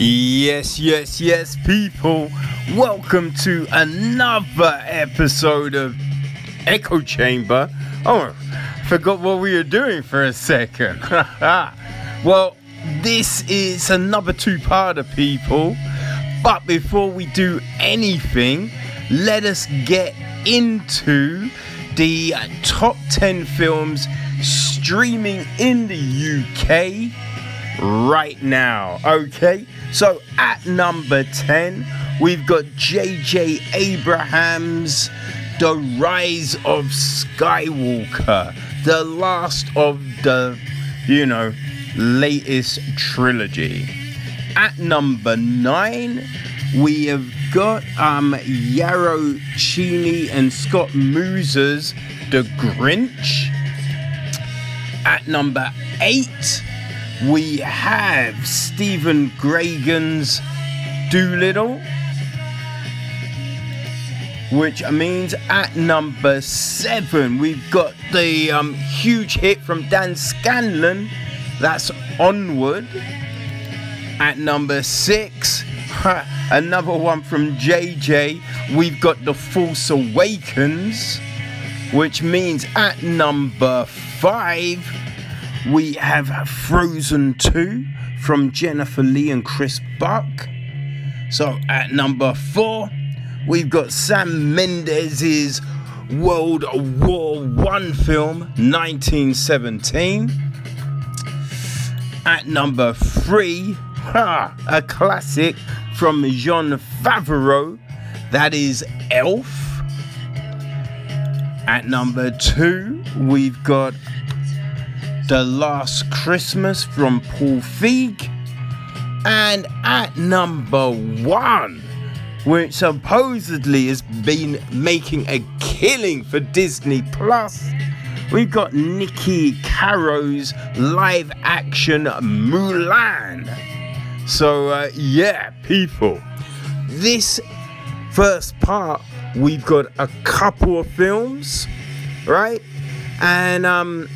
Yes, yes, yes, people. Welcome to another episode of Echo Chamber. Oh, forgot what we were doing for a second. well, this is another two parter, people. But before we do anything, let us get into the top 10 films streaming in the UK right now. Okay, so at number 10, we've got J.J. Abrams' The Rise of Skywalker, the last of the, you know, latest trilogy. At number 9, we have got um, Yarrow Cheney and Scott Mosier's The Grinch. At number 8, we have Stephen Gaghan's Dolittle, which means at number seven we've got the um, huge hit from Dan Scanlon, that's Onward. At number six, another one from JJ, we've got The Force Awakens, which means at number five we have Frozen 2 from Jennifer Lee and Chris Buck. So at number four, we've got Sam Mendes's World War One film, 1917. At number three, ha, a classic from Jon Favreau, that is Elf. At number two, we've got the Last Christmas from Paul Feig. And at number one, which supposedly has been making a killing for Disney Plus, we've got Niki Caro's live action Mulan. So, uh, yeah, people, this first part, we've got a couple of films, right? And, um,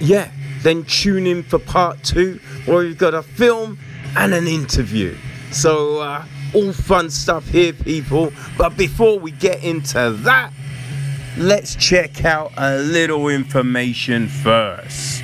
yeah, then tune in for part two where we've got a film and an interview. So, uh, all fun stuff here, people. But before we get into that, let's check out a little information first.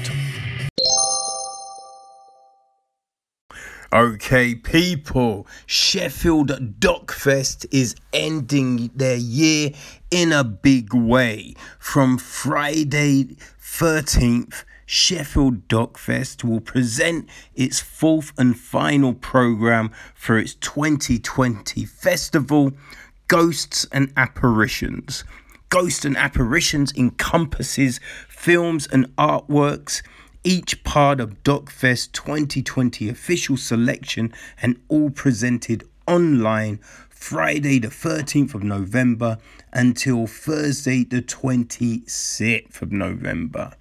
Okay, people, Sheffield DocFest is ending their year in a big way. From Friday 13th, Sheffield DocFest will present its fourth and final programme for its 2020 festival, Ghosts and Apparitions. Ghosts and Apparitions encompasses films and artworks, each part of DocFest 2020 official selection and all presented online Friday the 13th of November until Thursday the 26th of November.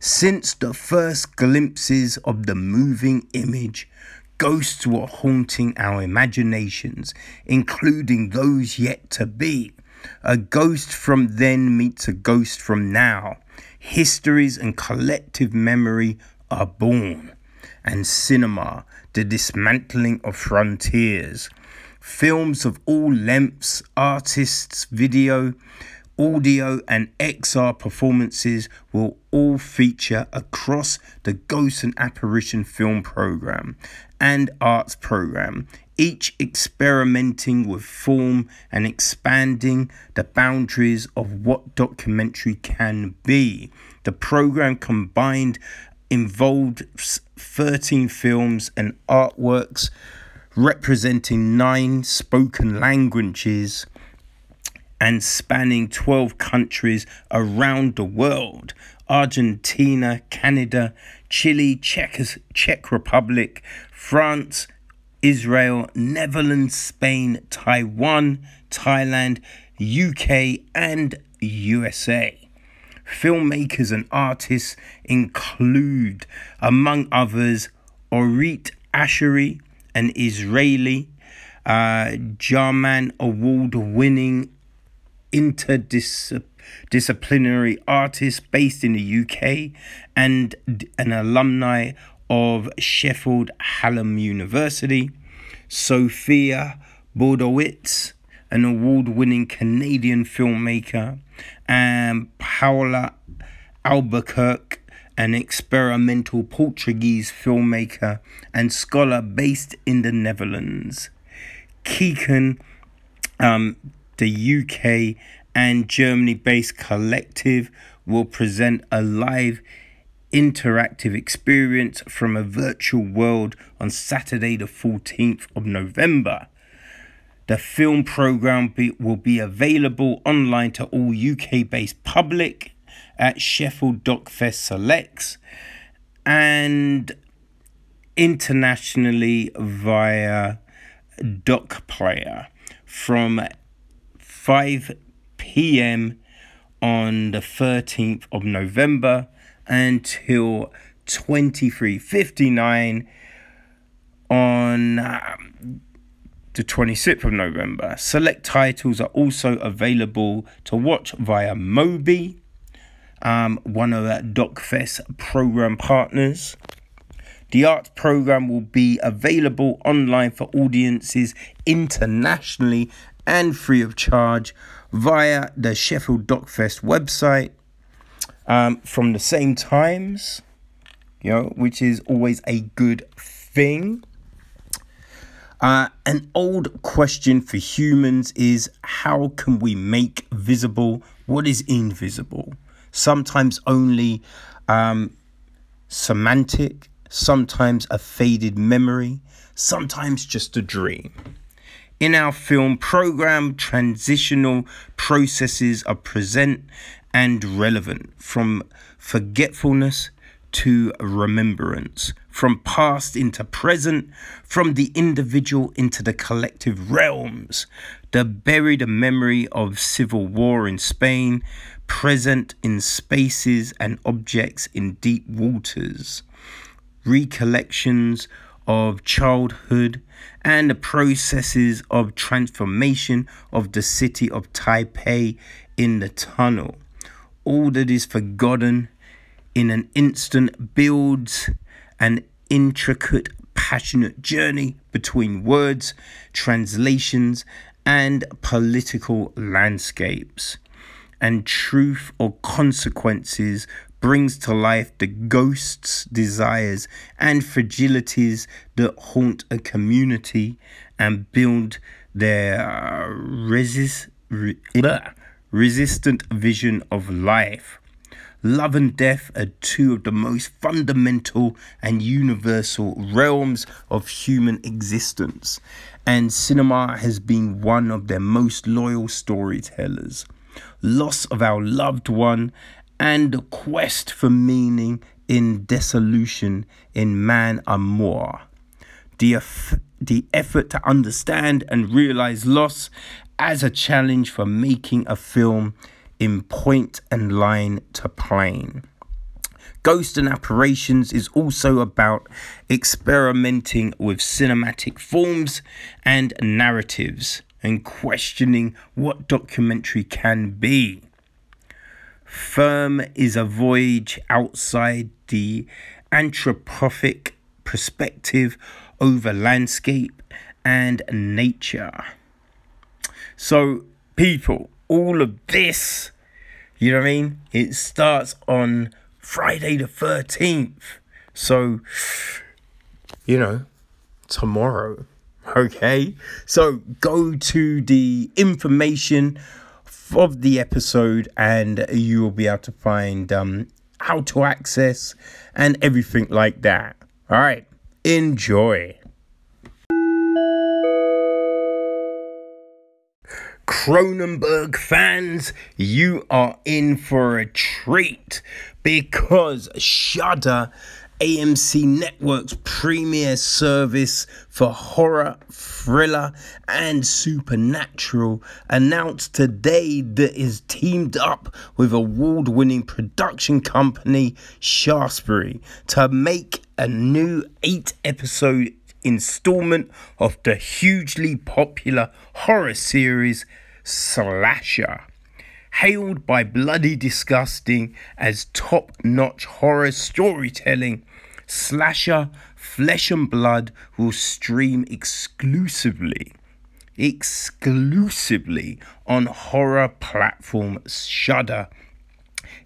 Since the first glimpses of the moving image, ghosts were haunting our imaginations, including those yet to be. A ghost from then meets a ghost from now. Histories and collective memory are born. And cinema, the dismantling of frontiers films of all lengths, artists, video, audio, and XR performances will all feature across the Ghost and Apparition film program and arts program, each experimenting with form and expanding the boundaries of what documentary can be. The program combined involved 13 films and artworks representing nine spoken languages and spanning 12 countries around the world Argentina, Canada, Chile, Czech, Czech Republic, France, Israel, Netherlands, Spain, Taiwan, Thailand, UK, and USA. Filmmakers and artists include, among others, Oreet Ashery, an Israeli uh, Jarman Award winning interdisciplinary artist based in the UK and an alumni of Sheffield Hallam University. Sophia Bordowitz, an award winning Canadian filmmaker, and Paula Albuquerque, an experimental Portuguese filmmaker and scholar based in the Netherlands. Keegan, um, the UK and Germany based collective, will present a live interactive experience from a virtual world on Saturday, the 14th of November. The film program be, will be available online to all UK based public at Sheffield Docfest Selects and internationally via Doc Player from 5 p.m. on the 13th of November until 23:59 on um, the 26th of November. Select titles are also available to watch via Mubi, um, one of our DocFest program partners. The arts program will be available online for audiences internationally and free of charge via the Sheffield DocFest website um, from the same times, you know, which is always a good thing. Uh, an old question for humans is how can we make visible what is invisible? Sometimes only um, semantic, sometimes a faded memory, sometimes just a dream. In our film program, transitional processes are present and relevant from forgetfulness to remembrance, from past into present, from the individual into the collective realms. The buried memory of civil war in Spain, present in spaces and objects in deep waters. Recollections of childhood and the processes of transformation of the city of Taipei in the tunnel all that is forgotten in an instant builds an intricate, passionate journey between words, translations, and political landscapes. And truth or consequences brings to life the ghosts, desires, and fragilities that haunt a community and build their uh, resist. Re- resistant vision of life. Love and death are two of the most fundamental and universal realms of human existence, and cinema has been one of their most loyal storytellers. Loss of our loved one and the quest for meaning in dissolution in man amour. The, the effort to understand and realize loss as a challenge for making a film in point and line to plane. Ghost and Apparitions is also about experimenting with cinematic forms and narratives and questioning what documentary can be. Firm is a voyage outside the anthropopic perspective over landscape and nature. So, people, all of this, you know what I mean? It starts on Friday the 13th. So, you know, tomorrow. Okay? So, go to the information of the episode and you will be able to find um, how to access and everything like that. All right. Enjoy. Cronenberg fans, you are in for a treat because Shudder, AMC Network's premier service for horror, thriller, and supernatural, announced today that is teamed up with award winning production company Shaftesbury to make a new eight episode installment of the hugely popular horror series Slasher. Hailed by Bloody Disgusting as top notch horror storytelling, Slasher Flesh and Blood will stream exclusively exclusively on horror platform Shudder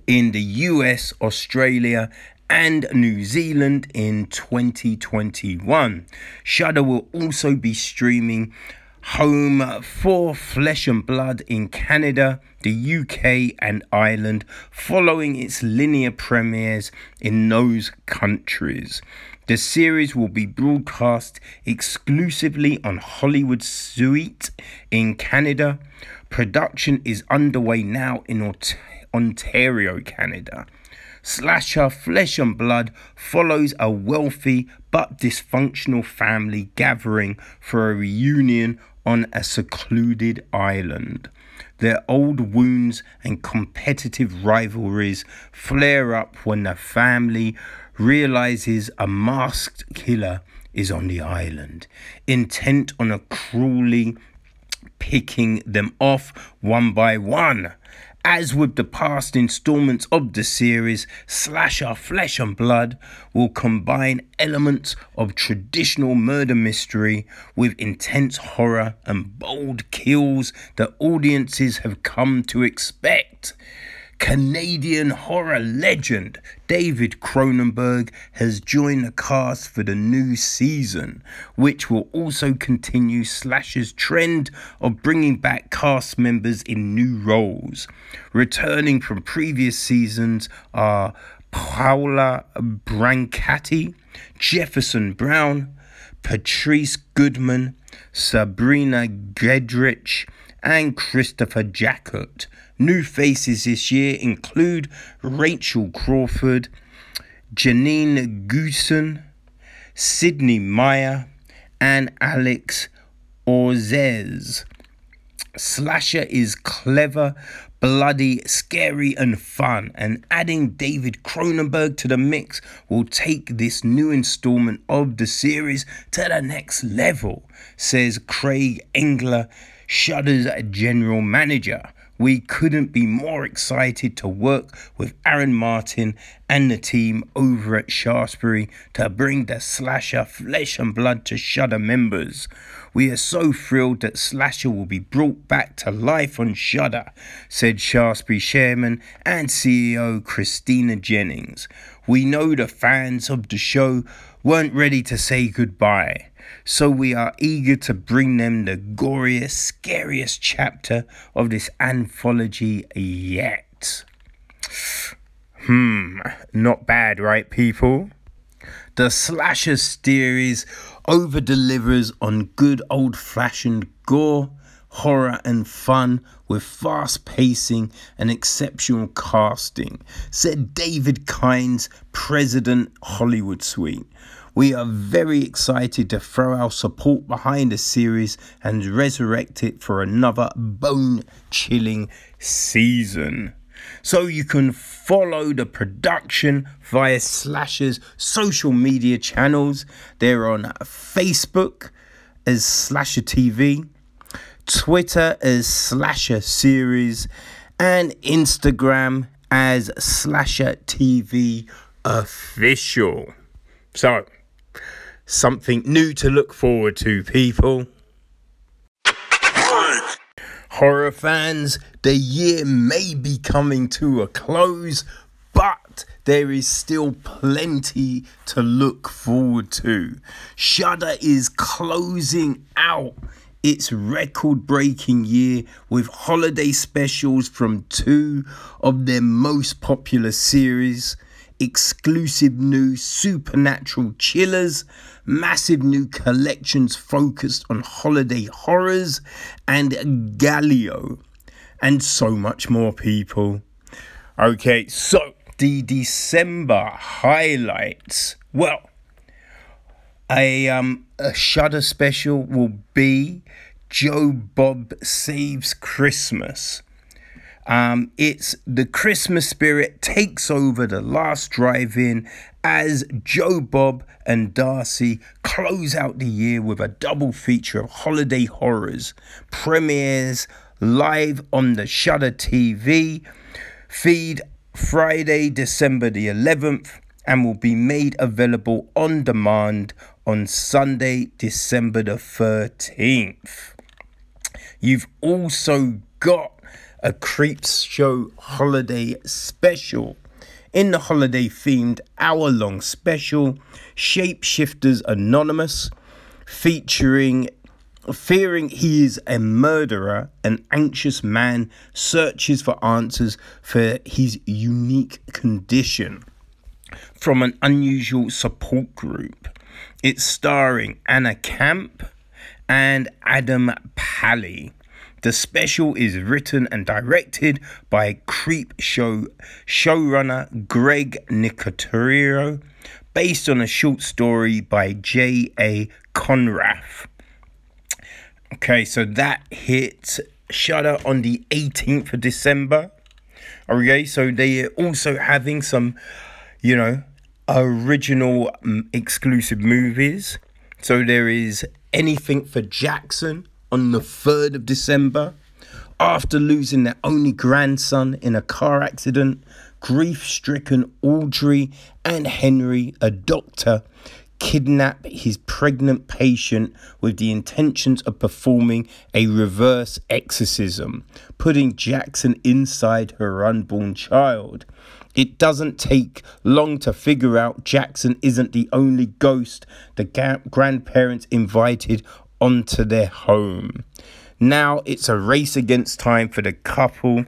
in the US, Australia, and New Zealand in 2021. Shudder will also be streaming home for Flesh and Blood in Canada, the UK, and Ireland, following its linear premieres in those countries. The series will be broadcast exclusively on Hollywood Suite in Canada. Production is underway now in Ontario, Canada. Slasher Flesh and Blood follows a wealthy but dysfunctional family gathering for a reunion on a secluded island. Their old wounds and competitive rivalries flare up when the family realizes a masked killer is on the island, intent on a cruelly picking them off one by one. As with the past installments of the series, Slasher Flesh and Blood will combine elements of traditional murder mystery with intense horror and bold kills that audiences have come to expect. Canadian horror legend David Cronenberg has joined the cast for the new season, which will also continue Slash's trend of bringing back cast members in new roles. Returning from previous seasons are Paula Brancati, Jefferson Brown, Patrice Goodman, Sabrina Gedrich, and Christopher Jacot. New faces this year include Rachel Crawford, Jeananne Goossen, Sydney Meyer, and Alex Orzez. Slasher is clever, bloody, scary, and fun, and adding David Cronenberg to the mix will take this new installment of the series to the next level, says Craig Engler, Shudder's general manager. We couldn't be more excited to work with Aaron Martin and the team over at Shaftesbury to bring the Slasher Flesh and Blood to Shudder members. We are so thrilled that Slasher will be brought back to life on Shudder, said Shaftesbury chairman and CEO Christina Jennings. We know the fans of the show weren't ready to say goodbye. So we are eager to bring them the goriest, scariest chapter of this anthology yet. Hmm, not bad, right, people? The slasher series over delivers on good old fashioned gore, horror, and fun with fast pacing and exceptional casting, said David Kines, President Hollywood Suite. We are very excited to throw our support behind the series and resurrect it for another bone chilling season. So you can follow the production via Slasher's social media channels. They're on Facebook as Slasher TV, Twitter as Slasher Series, and Instagram as Slasher TV Official. So, something new to look forward to, people. Horror fans, the year may be coming to a close, but there is still plenty to look forward to. Shudder is closing out its record breaking year with holiday specials from two of their most popular series exclusive new supernatural chillers, massive new collections focused on holiday horrors, and Giallo, and so much more, people. Okay, so the December highlights. Well, a um a Shudder special will be Joe Bob Saves Christmas. Um, it's the Christmas spirit takes over the last drive in as Joe Bob and Darcy close out the year with a double feature of holiday horrors, premieres live on the Shudder TV feed Friday, December the 11th, and will be made available on demand on Sunday, December the 13th. You've also got a Creeps Show holiday special. In the holiday themed hour long special, Shapeshifters Anonymous, featuring Fearing he is a murderer, an anxious man searches for answers for his unique condition from an unusual support group. It's starring Anna Camp and Adam Pally. The special is written and directed by Creep Show showrunner Greg Nicotero, based on a short story by J.A. Konrath. Okay, so that hit Shudder on the 18th of December. Okay, so they are also having some, you know, original um, exclusive movies. So there is Anything for Jackson on the 3rd of December. After losing their only grandson in a car accident, grief stricken Audrey and Henry, a doctor, kidnap his pregnant patient with the intentions of performing a reverse exorcism, putting Jackson inside her unborn child. It doesn't take long to figure out Jackson isn't the only ghost the ga- grandparents invited onto their home. Now it's a race against time for the couple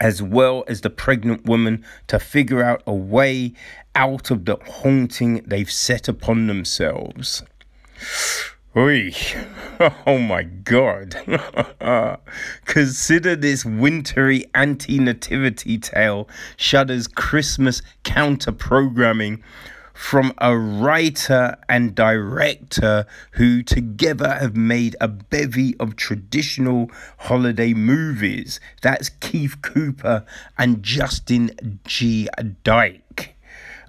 as well as the pregnant woman to figure out a way out of the haunting they've set upon themselves. Oy. Oh my god. Consider this wintry anti nativity tale Shudder's Christmas counter programming from a writer and director who together have made a bevy of traditional holiday movies. That's Keith Cooper and Justin G. Dyke.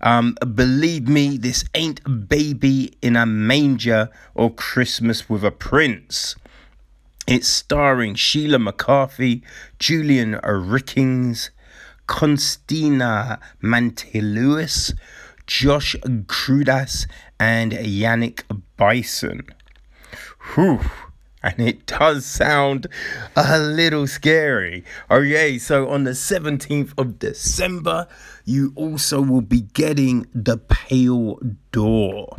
Um, believe me, this ain't baby in a manger or Christmas with a prince. It's starring Sheila McCarthy, Julian Richings, Constina Mantelewis, Josh Cruddas, and Yannick Bisson. Whew. And it does sound a little scary. Okay, so on the 17th of December, you also will be getting The Pale Door.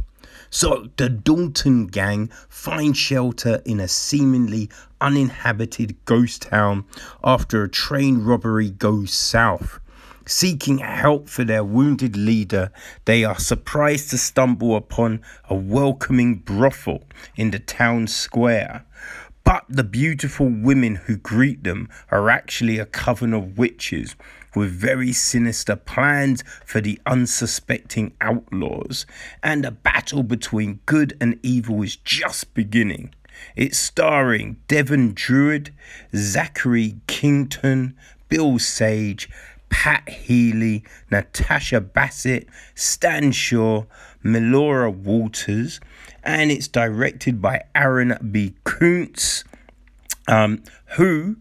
So the Dalton gang find shelter in a seemingly uninhabited ghost town after a train robbery goes south. Seeking help for their wounded leader, they are surprised to stumble upon a welcoming brothel in the town square. But the beautiful women who greet them are actually a coven of witches with very sinister plans for the unsuspecting outlaws, and a battle between good and evil is just beginning. It's starring Devin Druid, Zachary Knighton, Bill Sage, Pat Healy, Natasha Bassett, Stan Shaw, Melora Walters, and it's directed by Aaron B. Koontz, um, who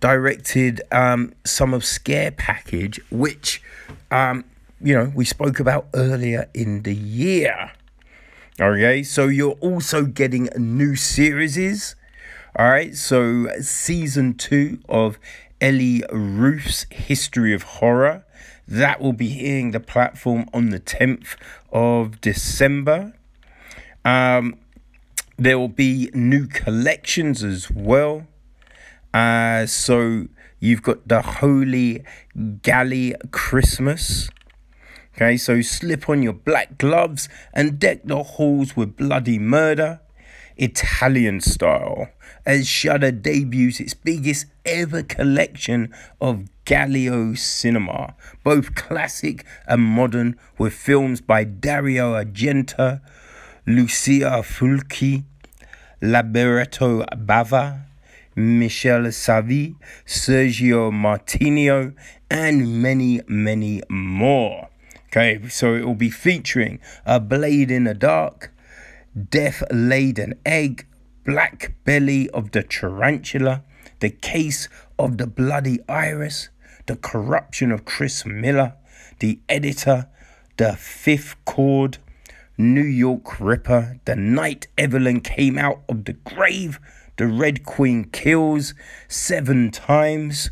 directed um, some of Scare Package, which, um, you know, we spoke about earlier in the year. Okay, so you're also getting new series. All right, so season two of Eli Roth's History of Horror. That will be hitting the platform on the 10th of December. Um, there will be new collections as well. Uh, so you've got the Holy Galley Christmas. Okay, so slip on your black gloves and deck the halls with bloody murder. Italian style, as Shudder debuts its biggest ever collection of Giallo cinema, both classic and modern, with films by Dario Argento, Lucio Fulci, Lamberto Bava, Michele Soavi, Sergio Martino, and many, many more. Okay, so it will be featuring A Blade in the Dark, Death Laid an Egg, Black Belly of the Tarantula, The Case of the Bloody Iris, The Corruption of Chris Miller, The Editor, The Fifth Chord, New York Ripper, The Night Evelyn Came Out of the Grave, The Red Queen Kills, Seven Times,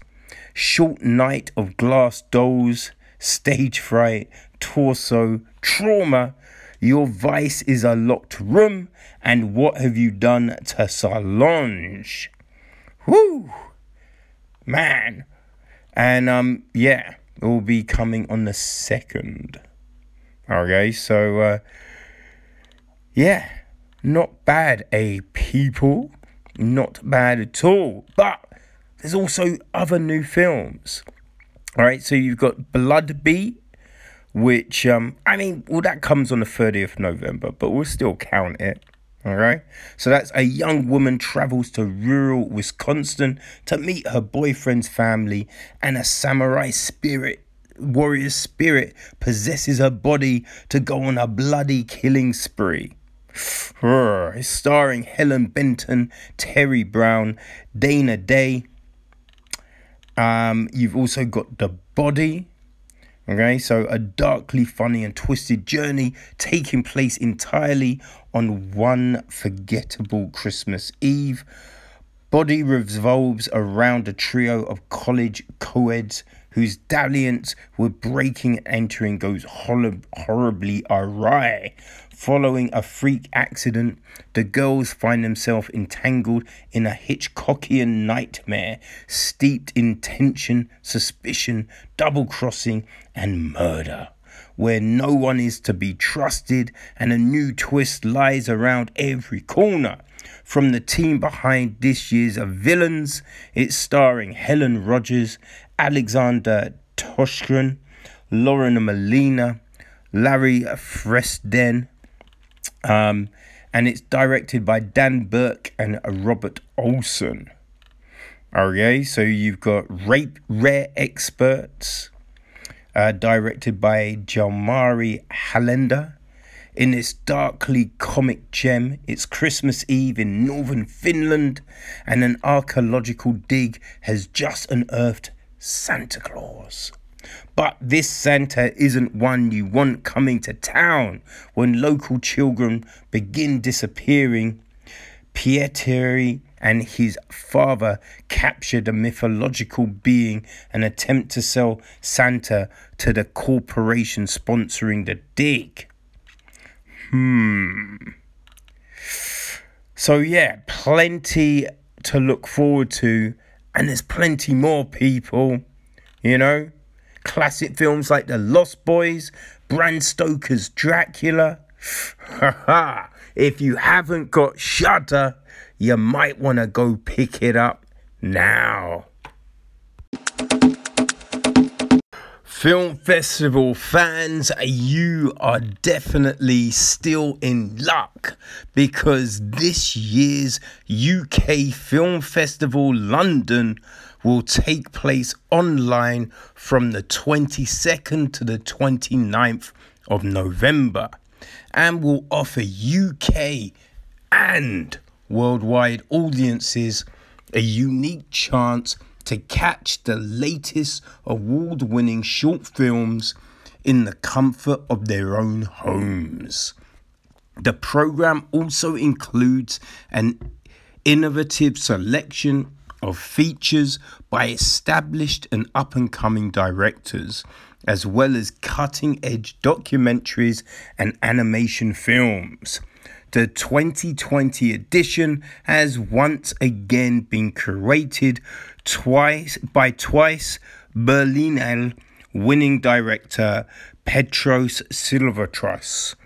Short Night of Glass Dolls, Stage Fright, Torso, Trauma, Your Vice is a Locked Room, and What Have You Done to Solange? Whoo! Man. And um yeah, it will be coming on the second. Okay, so uh, yeah, not bad, a people, not bad at all. But there's also other new films. All right, so you've got Blood Beat, which um, I mean, well, that comes on the 30th November, but we'll still count it. All right. So that's a young woman travels to rural Wisconsin to meet her boyfriend's family, and a samurai spirit warrior spirit possesses her body to go on a bloody killing spree. It's starring Helen Benton, Terry Brown, Dana Day. Um, you've also got The Body. Okay, so a darkly funny and twisted journey taking place entirely on one forgettable Christmas Eve. Body revolves around a trio of college co-eds whose dalliance with breaking and entering goes horribly awry. Following a freak accident, the girls find themselves entangled in a Hitchcockian nightmare steeped in tension, suspicion, double crossing, and murder. Where no one is to be trusted, and a new twist lies around every corner. From the team behind this year's Villains, it's starring Helen Rogers Alexandra Turshen, Lauren Molina, Larry Fessenden, um, and it's directed by Dan Berk and Robert Olsen. Okay, so you've got Rape Rare Exports, uh, directed by Jalmari Helander. In this darkly comic gem, it's Christmas Eve in northern Finland, and an archaeological dig has just unearthed Santa Claus. But this Santa isn't one you want coming to town when local children begin disappearing. Pietari and his father captured a mythological being and attempt to sell Santa to the corporation sponsoring the dig. Hmm. So, yeah, plenty to look forward to and there's plenty more people, you know. Classic films like The Lost Boys, Bram Stoker's Dracula. if you haven't got Shudder, you might want to go pick it up now. Film festival fans, you are definitely still in luck because this year's UK Film Festival London will take place online from the 22nd to the 29th of November and will offer UK and worldwide audiences a unique chance to catch the latest award winning short films in the comfort of their own homes. The program also includes an innovative selection of features by established and up and coming directors, as well as cutting edge documentaries and animation films. The 2020 edition has once again been curated twice by twice Berlinale winning director Petros Silvatros.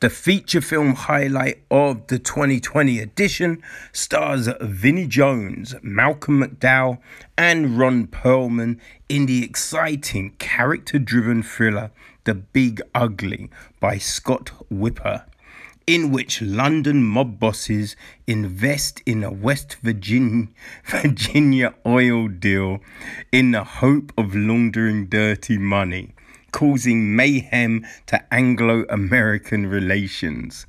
The feature film highlight of the 2020 edition stars Vinnie Jones, Malcolm McDowell, and Ron Perlman in the exciting character driven thriller The Big Ugly by Scott Wiper in which London mob bosses invest in a West Virginia, Virginia oil deal in the hope of laundering dirty money, causing mayhem to Anglo American relations.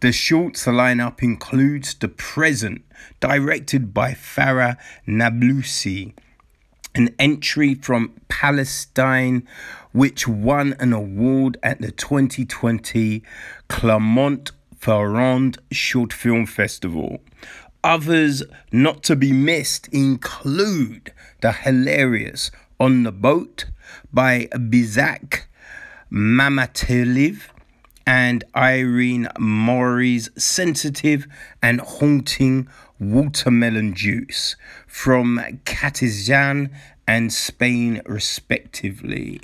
The shorts lineup includes The Present, directed by Farah Nabulsi, an entry from Palestine, which won an award at the 2020 Clermont Ferrand Short Film Festival. Others not to be missed include the hilarious On the Boat by Bizak Mamatiliv and Irene Moray's sensitive and haunting watermelon juice from Catizan and Spain, respectively.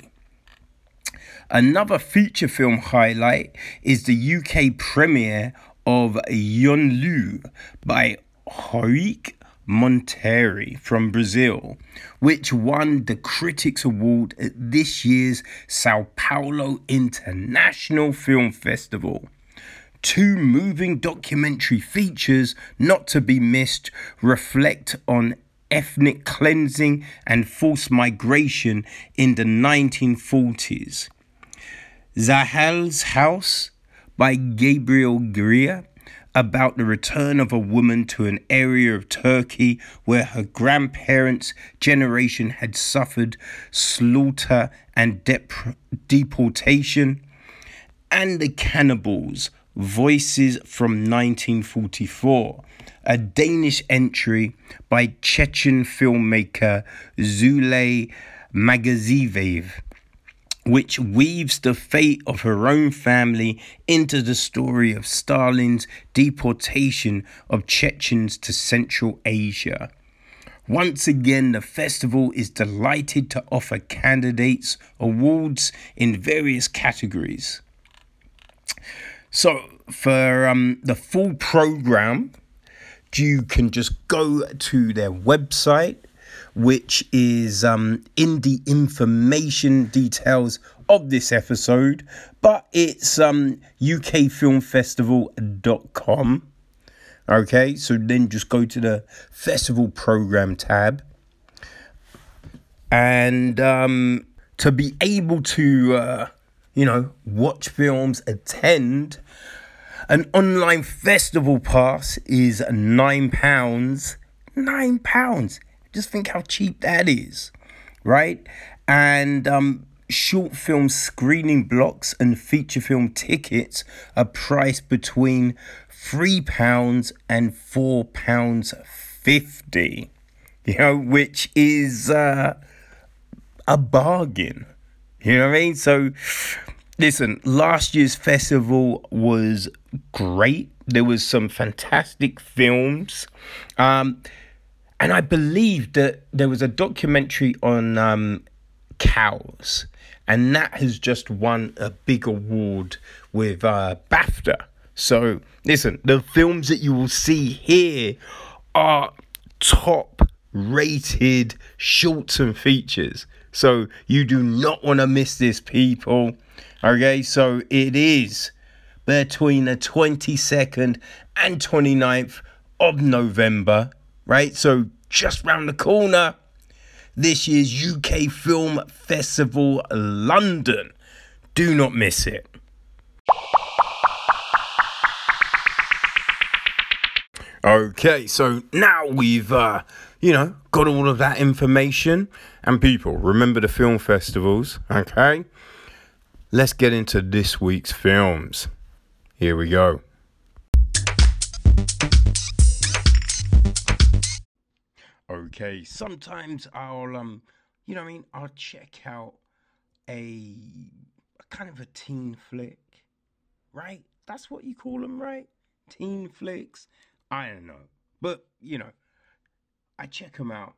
Another feature film highlight is the UK premiere of Yon Lu by Hoik Monteri from Brazil, which won the Critics Award at this year's Sao Paulo International Film Festival. Two moving documentary features, not to be missed, reflect on ethnic cleansing and forced migration in the 1940s. Zahel's House by Gabriel Greer about the return of a woman to an area of Turkey where her grandparents' generation had suffered slaughter and dep- deportation, and The Cannibals Voices from 1944, a Danish entry by Chechen filmmaker Zule Magazivev which weaves the fate of her own family into the story of Stalin's deportation of Chechens to Central Asia. Once again, the festival is delighted to offer candidates awards in various categories. So, for um, the full program, you can just go to their website which is um, in the information details of this episode, but it's um, ukfilmfestival.com. Okay, so then just go to the festival program tab. And um, to be able to, uh, you know, watch films, attend, an online festival pass is £9. £9. Just think how cheap that is, right? And um, short film screening blocks and feature film tickets are priced between three pounds and four pounds fifty. You know, which is uh, a bargain. You know what I mean? So, listen, last year's festival was great. There was some fantastic films. Um, and I believe that there was a documentary on um, cows, and that has just won a big award with uh, BAFTA. So, listen, the films that you will see here are top rated shorts and features. So, you do not want to miss this, people. Okay, so it is between the 22nd and 29th of November right? So just round the corner, this year's UK Film Festival London. Do not miss it. Okay, so now we've, uh, you know, got all of that information. And people, remember the film festivals, okay? Let's get into this week's films. Here we go. Okay. Sometimes I'll um, you know, I mean, I'll check out a, a kind of a teen flick, right? That's what you call them, right? Teen flicks. I don't know, but you know, I check them out.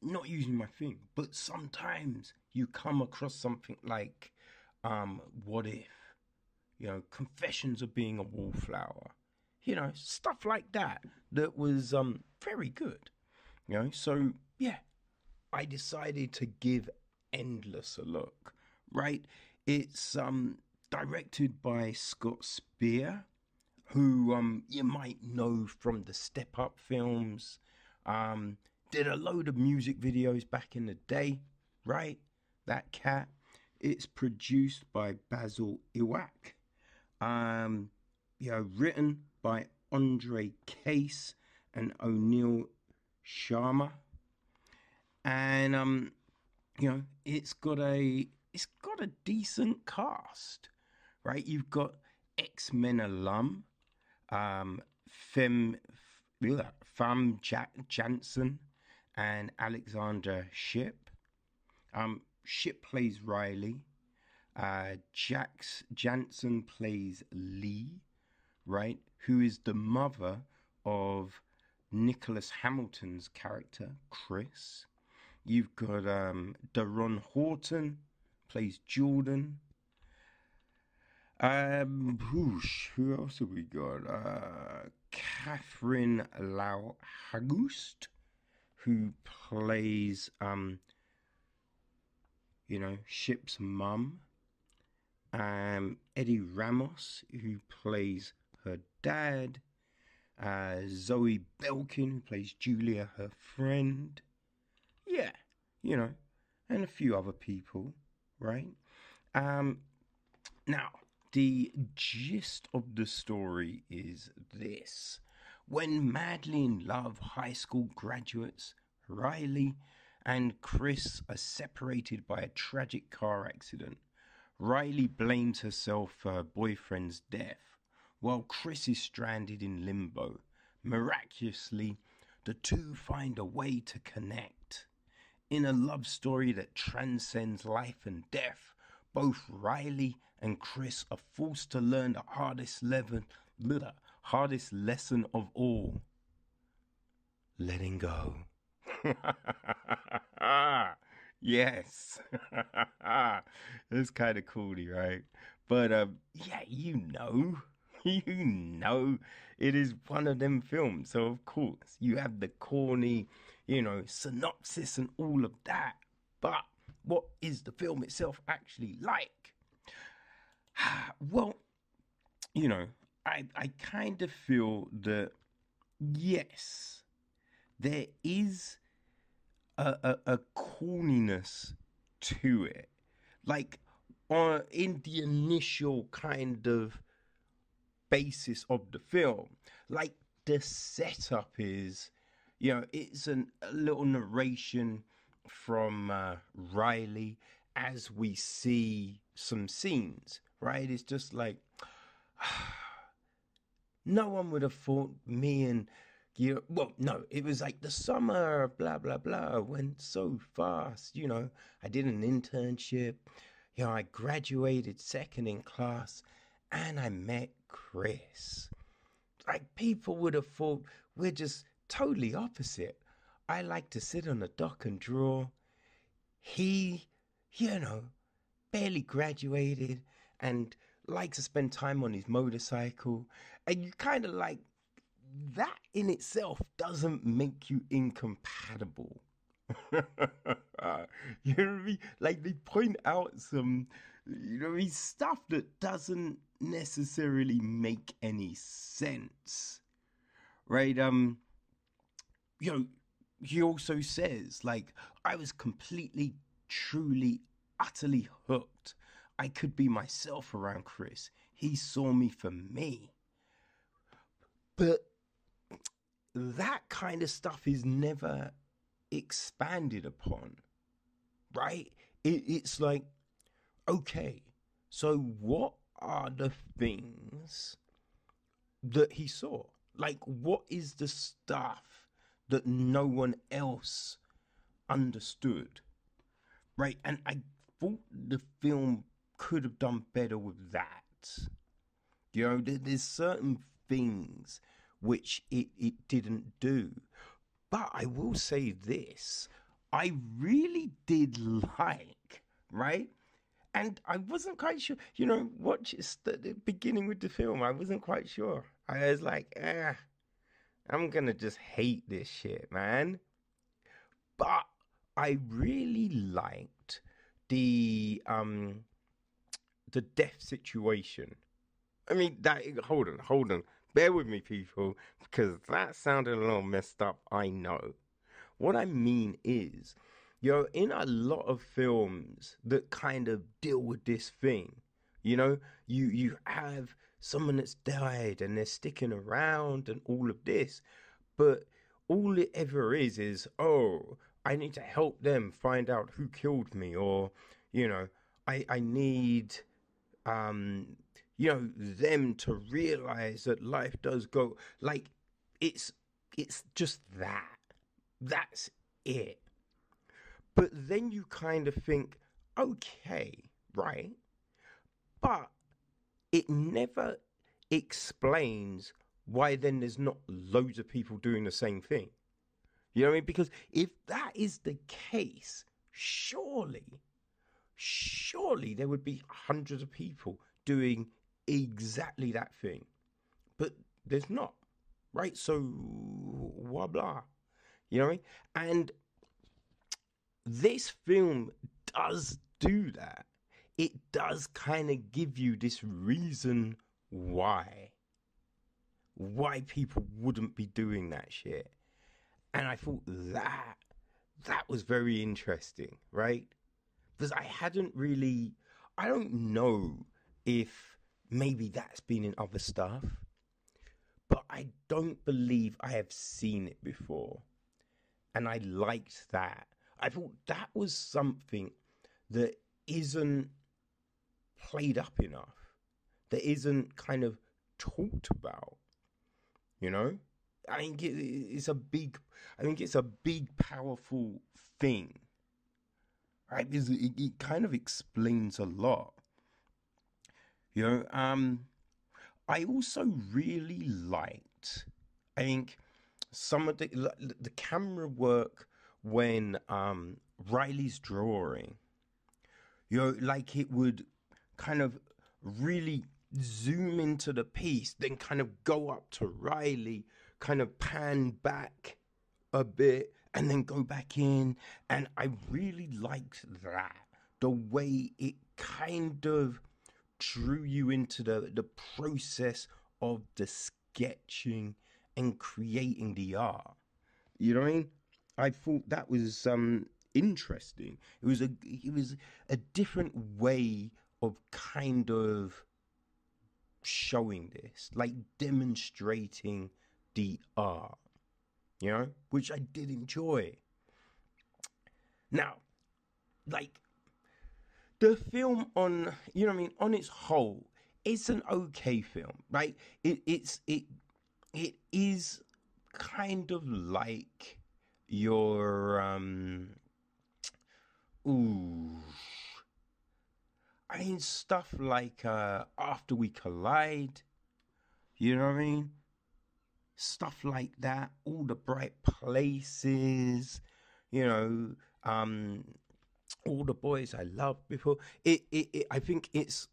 Not using my thing, but sometimes you come across something like, um, what if? You know, confessions of being a wallflower. You know, stuff like that that was um very good. Know, so yeah, I decided to give Endless a look. Right? It's um directed by Scott Speer, who um you might know from the Step Up films. Um, did a load of music videos back in the day, right? That cat. It's produced by Basil Iwak. Um, you know, written by Andre Case and O'Neill Sharma. and um, you know, it's got a it's got a decent cast, right? You've got X Men alum, um, Fem, Fam Jack Janssen, and Alexandra Shipp. Um, Shipp plays Riley. Uh, Jax Janssen plays Lee, right? Who is the mother of Nicholas Hamilton's character, Chris. You've got um, DeRon Horton plays Jordan. Um, whoosh, who else have we got? Uh, Catherine Lough Haggquist, who plays, um, you know, Shipp's mum. Um, Eddie Ramos, who plays her dad. Uh, Zoe Belkin, who plays Julia, her friend. Yeah, you know, and a few other people, right? Um, now, the gist of the story is this. When madly in love high school graduates, Riley and Chris are separated by a tragic car accident. Riley blames herself for her boyfriend's death, while Chris is stranded in limbo. Miraculously, the two find a way to connect. In a love story that transcends life and death, both Riley and Chris are forced to learn the hardest level, the hardest lesson of all letting go. yes. it's kind of coolly, right? But um, yeah, you know. you know it is one of them films. So of course you have the corny, you know, synopsis and all of that. But what is the film itself actually like? well, you know, I I kind of feel that yes, there is a, a, a corniness to it. Like on in the initial kind of basis of the film. Like the setup is, you know, it's an, a little narration from uh, Riley as we see some scenes, right? It's just like, no one would have thought me and you well no it was like the summer blah blah blah went so fast you know i did an internship you know i graduated second in class and i met Chris. Like people would have thought we're just totally opposite. I like to sit on a dock and draw. He, you know, barely graduated and likes to spend time on his motorcycle. And you kind of like that in itself doesn't make you incompatible. you know what I mean? Like they point out some, you know, I stuff that doesn't necessarily make any sense, right? Um, you know, he also says like I was completely, truly, utterly hooked. I could be myself around Chris. He saw me for me. But that kind of stuff is never expanded upon, right? It, it's like, okay, so what are the things that he saw? Like, what is the stuff that no one else understood? Right? And I thought the film could have done better with that. You know, there's certain things which it, it didn't do. But I will say this I really did like, right? And I wasn't quite sure. You know, watch the beginning with the film. I wasn't quite sure. I was like, ah, I'm gonna just hate this shit, man. But I really liked the um the death situation. I mean, that hold on, hold on, bear with me, people, because that sounded a little messed up. I know. What I mean is you're in a lot of films that kind of deal with this thing. You know, you you have someone that's died and they're sticking around and all of this, but all it ever is is oh, I need to help them find out who killed me, or you know, I I need um you know them to realize that life does go like it's it's just that that's it but then you kind of think okay right but it never explains why then there's not loads of people doing the same thing you know what i mean because if that is the case surely surely there would be hundreds of people doing exactly that thing. But there's not, right? So, blah, blah. You know what I mean? And this film does do that. It does kind of give you this reason why. Why people wouldn't be doing that shit. And I thought that that was very interesting, right? Because I hadn't really I don't know if maybe that's been in other stuff, but I don't believe I have seen it before. And I liked that. I thought that was something that isn't played up enough, that isn't kind of talked about. You know? I think it's a big, I think it's a big, powerful thing, right? It, it kind of explains a lot. You know, um, I also really liked, I think, some of the the camera work when um, Riley's drawing. You know, like it would kind of really zoom into the piece, then kind of go up to Riley, kind of pan back a bit, and then go back in. And I really liked that. The way it kind of drew you into the, the process of the sketching and creating the art. You know what I mean? I thought that was um interesting. It was a it was a different way of kind of showing this, like demonstrating the art. You know, which I did enjoy. Now, like the film on you know I mean on its whole it's an okay film right it it's it it is kind of like your um ooh I mean stuff like uh after we collide you know what I mean stuff like that all the bright places you know um all the boys I loved before. It, it, it, I think it's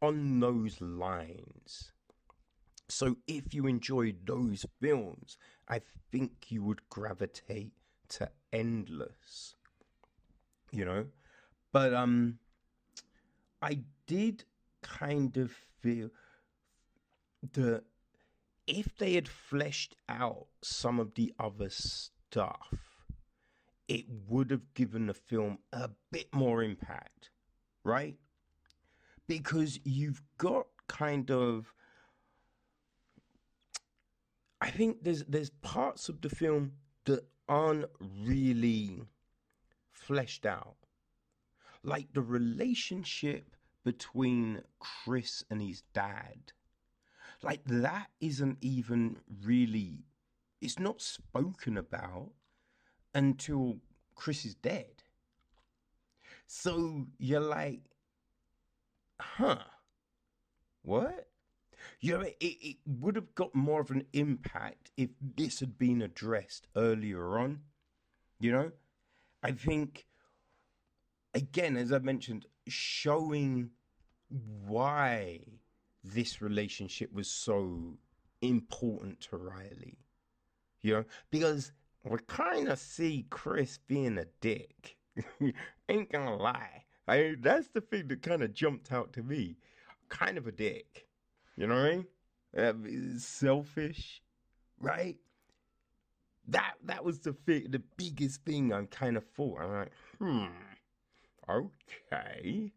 on those lines. So if you enjoy those films, I think you would gravitate to Endless. You know, but um, I did kind of feel that if they had fleshed out some of the other stuff it would have given the film a bit more impact, right? Because you've got kind of I think there's there's parts of the film that aren't really fleshed out. Like the relationship between Chris and his dad. Like that isn't even really it's not spoken about until Chris is dead. So you're like, huh? What? You know, it, it would have got more of an impact if this had been addressed earlier on. You know, I think, again, as I mentioned, showing why this relationship was so important to Riley. You know, because we kind of see Chris being a dick. Ain't gonna lie. I that's the thing that kind of jumped out to me. Kind of a dick. You know what I mean? Uh, selfish, right? That that was the the biggest thing I'm kind of for. I'm like, hmm, okay.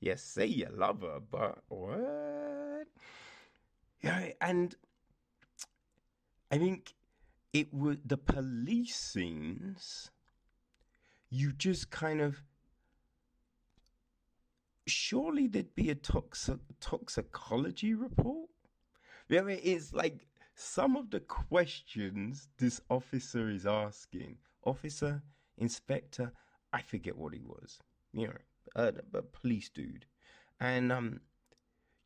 You say you love her, but what? Yeah, and I think it would the police scenes you just kind of surely there'd be a toxic toxicology report. There is like some of the questions this officer is asking. Officer, inspector, I forget what he was. You know, a, a police dude, and um,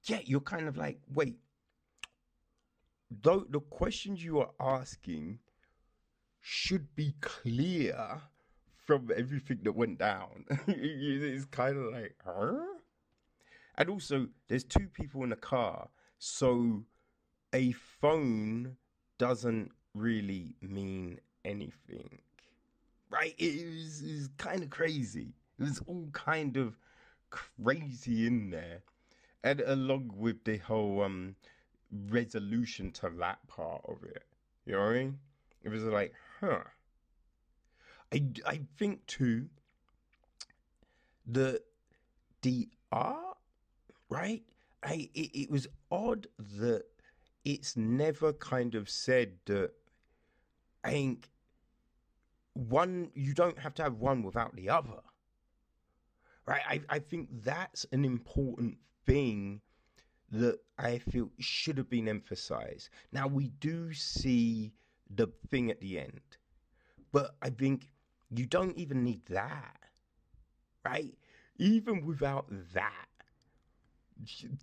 yeah, you're kind of like, wait. Though the questions you are asking should be clear from everything that went down. it's kind of like, huh? And also, there's two people in the car, so a phone doesn't really mean anything, right? It was, was kind of crazy. It was all kind of crazy in there, and along with the whole um resolution to that part of it, you know what I mean? It was like, huh I, I think too the the art right? I it, it was odd that it's never kind of said that I think one you don't have to have one without the other. Right? I, I think that's an important thing that I feel should have been emphasized. Now we do see the thing at the end but I think you don't even need that, right? Even without that,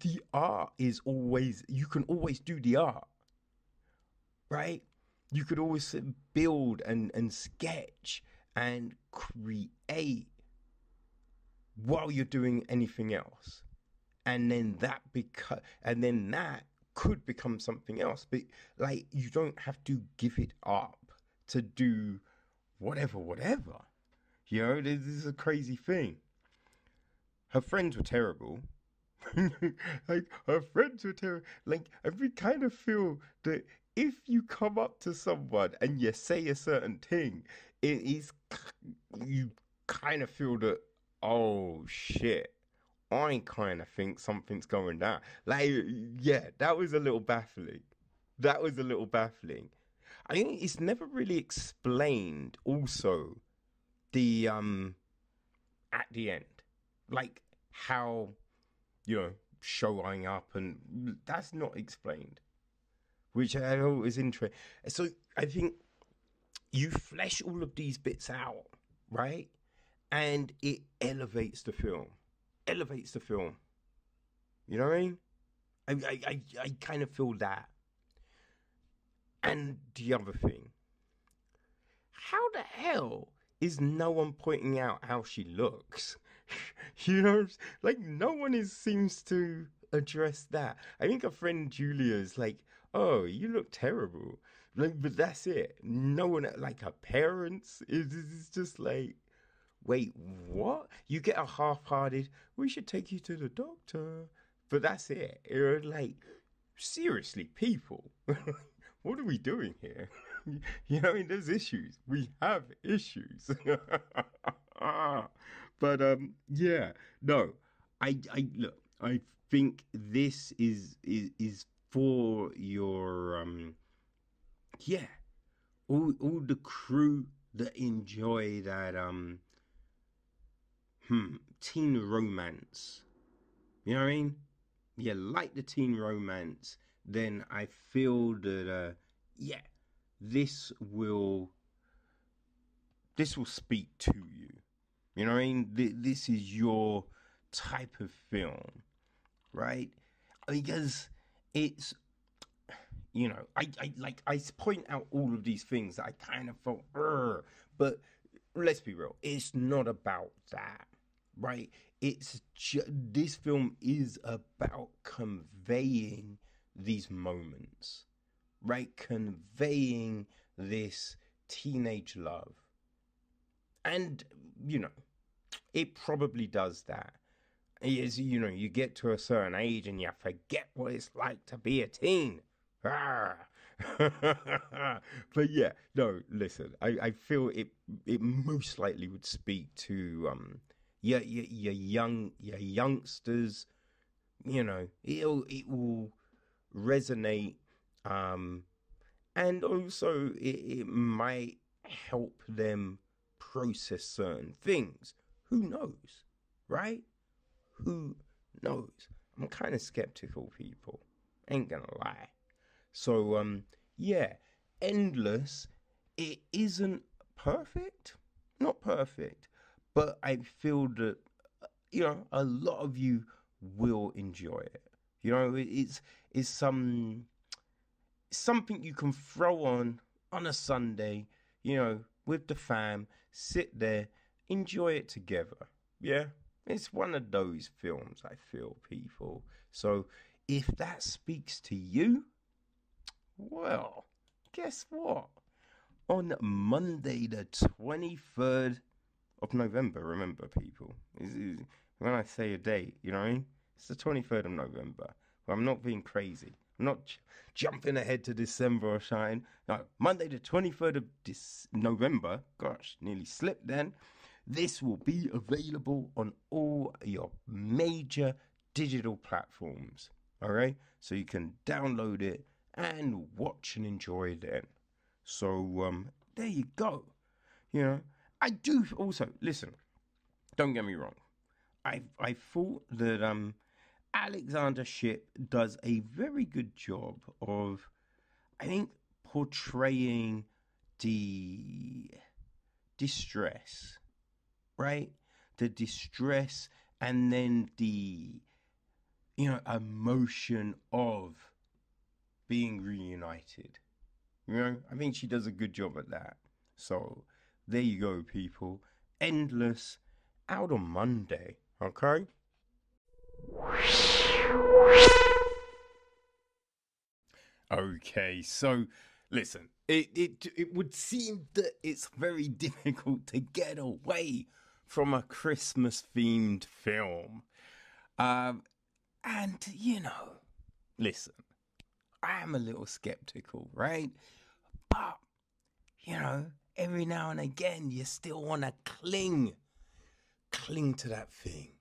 the art is always, you can always do the art, right? You could always build and, and sketch and create while you're doing anything else. And then that beca- and then that could become something else. But like you don't have to give it up to do whatever, whatever. You know, this is a crazy thing. Her friends were terrible. like her friends were terrible. Like I we kind of feel that if you come up to someone and you say a certain thing, it is you kind of feel that oh shit. I kind of think something's going down. Like, yeah, that was a little baffling. That was a little baffling. I think it's never really explained. Also, the um at the end, like how you know showing up, and that's not explained, which I know is interesting. So I think you flesh all of these bits out, right, and it elevates the film, elevates the film. You know what I mean? I I I, I kind of feel that. And the other thing, how the hell is no one pointing out how she looks? you know, like no one is seems to address that. I think a friend Julia is like, "Oh, you look terrible," like, but that's it. No one, like her parents, is just like, "Wait, what?" You get a half-hearted. We should take you to the doctor, but that's it. You're like, seriously, people. what are we doing here? you know, I mean, there's issues. We have issues. but um, yeah, no, I, I look. I think this is is is for your um, yeah, all all the crew that enjoy that um, hmm, teen romance. You know what I mean? Yeah, like the teen romance then I feel that uh, yeah, this will this will speak to you. You know what I mean? This is your type of film, right? Because it's you know, I, I like I point out all of these things that I kind of felt, but let's be real, it's not about that, right? It's just, this film is about conveying these moments, right? Conveying this teenage love. And, you know, it probably does that. Is you know, you get to a certain age and you forget what it's like to be a teen. Ah. but yeah, no, listen, I, I feel it it most likely would speak to um your, your, your young your youngsters, you know, it'll it will resonate um, and also it, it, might help them process certain things. Who knows, right? Who knows? I'm kind of skeptical, people. Ain't gonna lie. So, um, yeah, endless. It isn't perfect, not perfect, but I feel that you know a lot of you will enjoy it. You know, it's it's some something you can throw on on a Sunday. You know, with the fam, sit there, enjoy it together. Yeah, it's one of those films. I feel people. So if that speaks to you, well, guess what? On Monday, the 23rd of November, remember, people, when I say a date, you know what I mean? It's the 23rd of November. Well, I'm not being crazy. I'm not j- jumping ahead to December or shine. No, Monday, the 23rd of Dis- November, gosh, nearly slipped then. This will be available on all your major digital platforms. All right, so you can download it and watch and enjoy then. So um, there you go. You know, I do also listen. Don't get me wrong. I I thought that um, Alexandra Shipp does a very good job of, I think, portraying the distress, right? The distress and then the, you know, emotion of being reunited. You know, I think she does a good job at that. So there you go, people. Endless out on Monday, okay? Okay, so listen, it, it it would seem that it's very difficult to get away from a Christmas themed film. Um, and you know, listen, I am a little skeptical, right? But, you know, every now and again, you still want to cling, cling to that thing,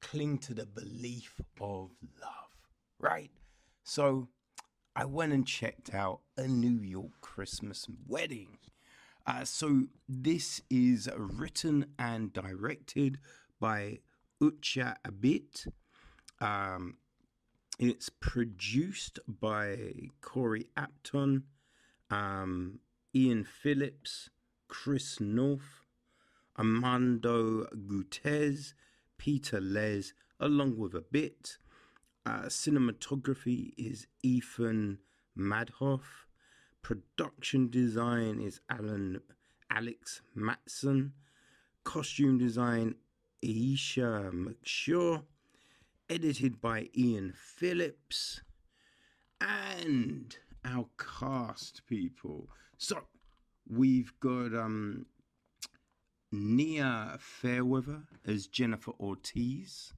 cling to the belief of love, right? So I went and checked out a New York Christmas wedding. Uh, so this is written and directed by Otoja Abit. Um, it's produced by Corey Apton, um, Ian Phillips, Chris Noth, Armando Gutierrez, Peter Les, along with Abit. Uh, cinematography is Ethan Madhoff. Production design is Alan Alex Matson. Costume design Aisha McShaw edited by Ian Phillips, and our cast people. So we've got um, Nia Fairweather as Jennifer Ortiz.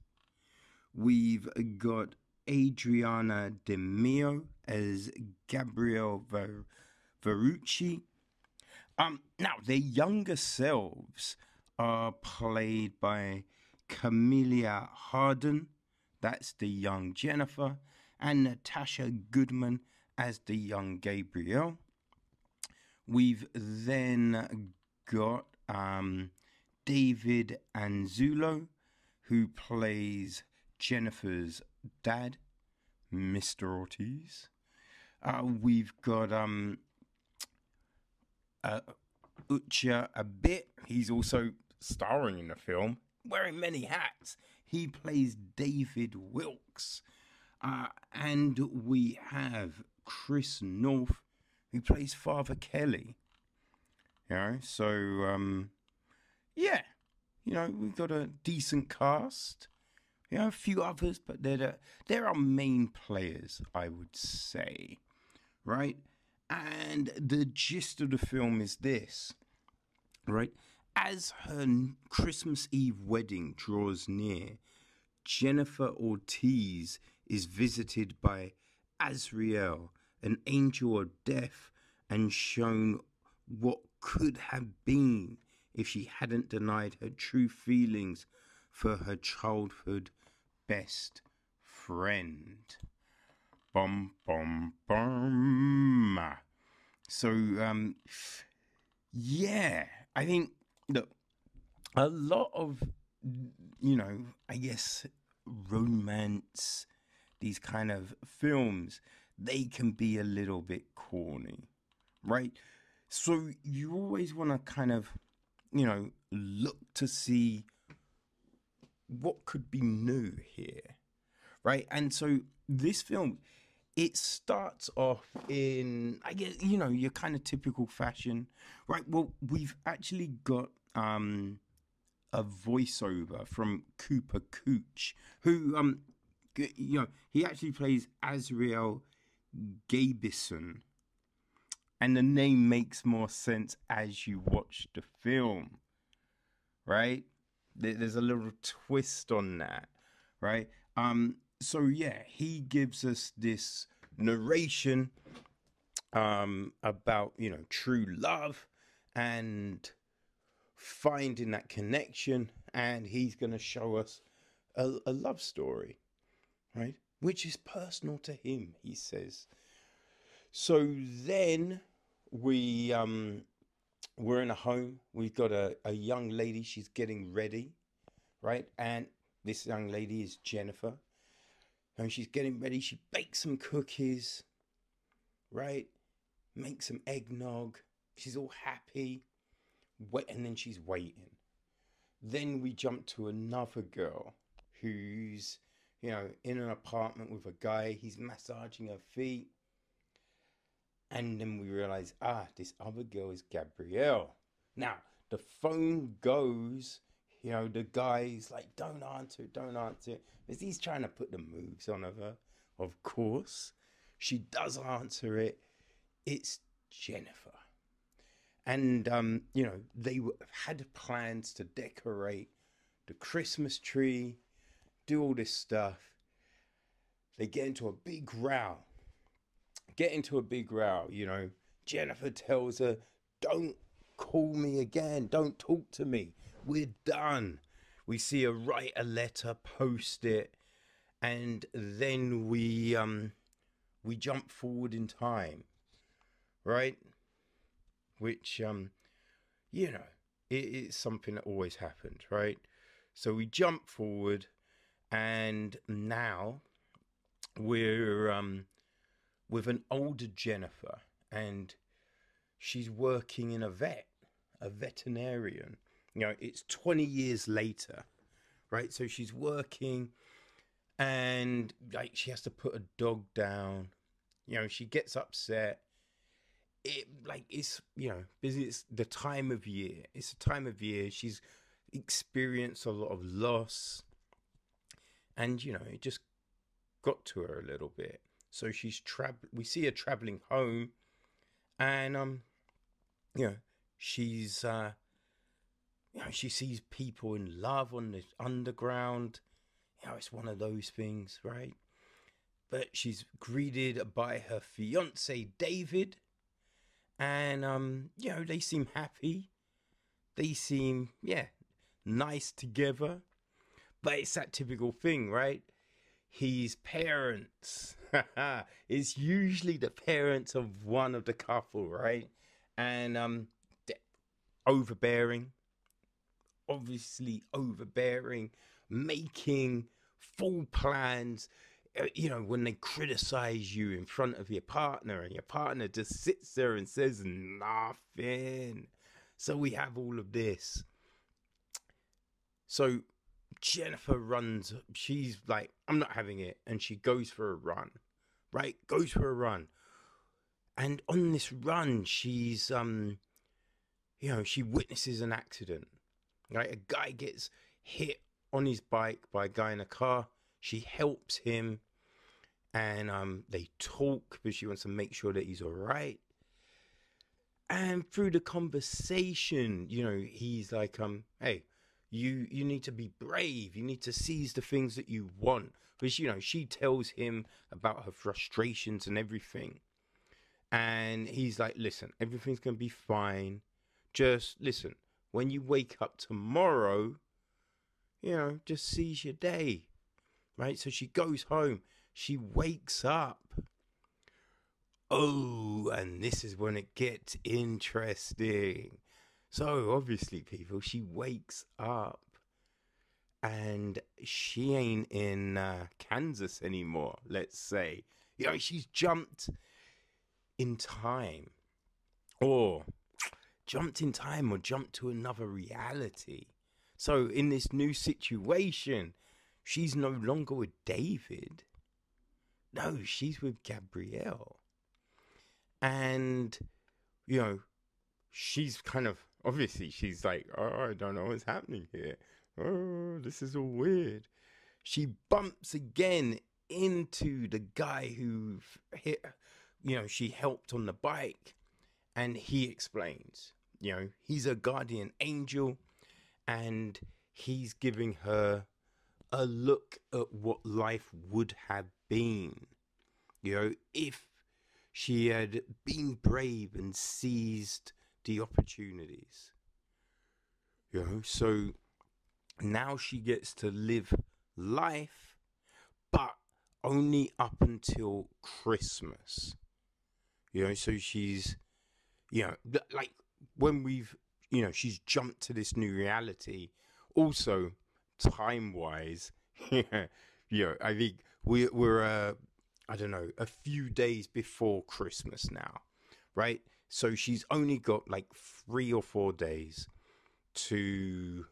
We've got Adriana DeMeo as Gabrielle Ver- Verrucci. Um, now, their younger selves are played by Camelia Harden that's the young Jennifer, and Natasha Goodman as the young Gabrielle. We've then got um, David Anzuelo, who plays Jennifer's dad, Mr. Ortiz. Uh, we've got um, uh, Otoja Abit. He's also starring in the film, wearing many hats. He plays David Wilkes. Uh, and we have Chris Noth, who plays Father Kelly. You know, so um, yeah, you know, we've got a decent cast. You know, a few others, but they're the, they're our main players, I would say, right? And the gist of the film is this, right? As her Christmas Eve wedding draws near, Jennifer Ortiz is visited by Azrael, an angel of death, and shown what could have been if she hadn't denied her true feelings for her childhood best friend. Bum bum bum. So um yeah, I think look, a lot of, you know, I guess romance, these kind of films, they can be a little bit corny, right? So you always want to kind of, you know, look to see what could be new here, right? And so this film, it starts off in, I guess, you know, your kind of typical fashion, right? Well, we've actually got um, a voiceover from Cooper Cooch, who, um, you know, he actually plays Azrael Gabison. And the name makes more sense as you watch the film, right? There's a little twist on that, right? Um, so yeah, he gives us this narration um, about you know true love and finding that connection, and he's going to show us a, a love story, right? Which is personal to him, he says. So then we um, we're in a home. We've got a, a young lady. She's getting ready, right? And this young lady is Jennifer. And she's getting ready. She bakes some cookies, right? Makes some eggnog. She's all happy. Wait, and then she's waiting. Then we jump to another girl who's, you know, in an apartment with a guy. He's massaging her feet. And then we realize, ah, this other girl is Gabrielle. Now, the phone goes you know, the guy's like, don't answer, it, don't answer. it. Because he's trying to put the moves on of her. Of course, she does answer it. It's Jennifer. And, um, you know, they had plans to decorate the Christmas tree, do all this stuff. They get into a big row. Get into a big row, you know. Jennifer tells her, don't call me again. Don't talk to me. We're done. We see her write a letter, post it, and then we um we jump forward in time. Right? Which um you know, it, it's something that always happens, right? So we jump forward and now we're um with an older Jennifer and she's working in a vet a veterinarian. You know, it's 20 years later, right? So she's working and like she has to put a dog down. You know, she gets upset. It like it's you know, busy it's the time of year. It's a time of year. She's experienced a lot of loss. And you know, it just got to her a little bit. So she's tra- we see her traveling home and um you know, she's uh, you know she sees people in love on the underground. You know it's one of those things right? But she's greeted by her fiance david. And um you know they seem happy. They seem yeah nice together. But it's that typical thing right? His parents it's usually the parents of one of the couple right and um overbearing, obviously overbearing, making full plans. Uh, you know, when they criticize you in front of your partner, and your partner just sits there and says nothing. So we have all of this. So Jennifer runs, she's like, I'm not having it. And she goes for a run, right? Goes for a run. And on this run, she's um you know, she witnesses an accident. Right, a guy gets hit on his bike by a guy in a car. She helps him, and um, they talk because she wants to make sure that he's all right. And through the conversation, you know, he's like, um, hey, you you need to be brave. You need to seize the things that you want. Because you know, she tells him about her frustrations and everything. And he's like, listen, everything's gonna be fine just listen, when you wake up tomorrow, you know, just seize your day. Right? So she goes home, she wakes up. Oh, and this is when it gets interesting. So obviously, people, she wakes up and she ain't in uh, Kansas anymore, let's say. You know, she's jumped in time. Or jumped in time or jumped to another reality. So in this new situation, she's no longer with David. No, she's with Gabrielle. And, you know, she's kind of obviously she's like, oh, I don't know what's happening here. Oh, this is all weird. She bumps again into the guy who hit, you know, she helped on the bike, and he explains, you know, he's a guardian angel, and he's giving her a look at what life would have been, you know, if she had been brave and seized the opportunities. You know, so now she gets to live life, but only up until Christmas. You know, so she's, you know, like when we've, you know, she's jumped to this new reality. Also, time wise, yeah, you know, I think we, we're, uh, I don't know, a few days before Christmas now, right? So she's only got like three or four days to,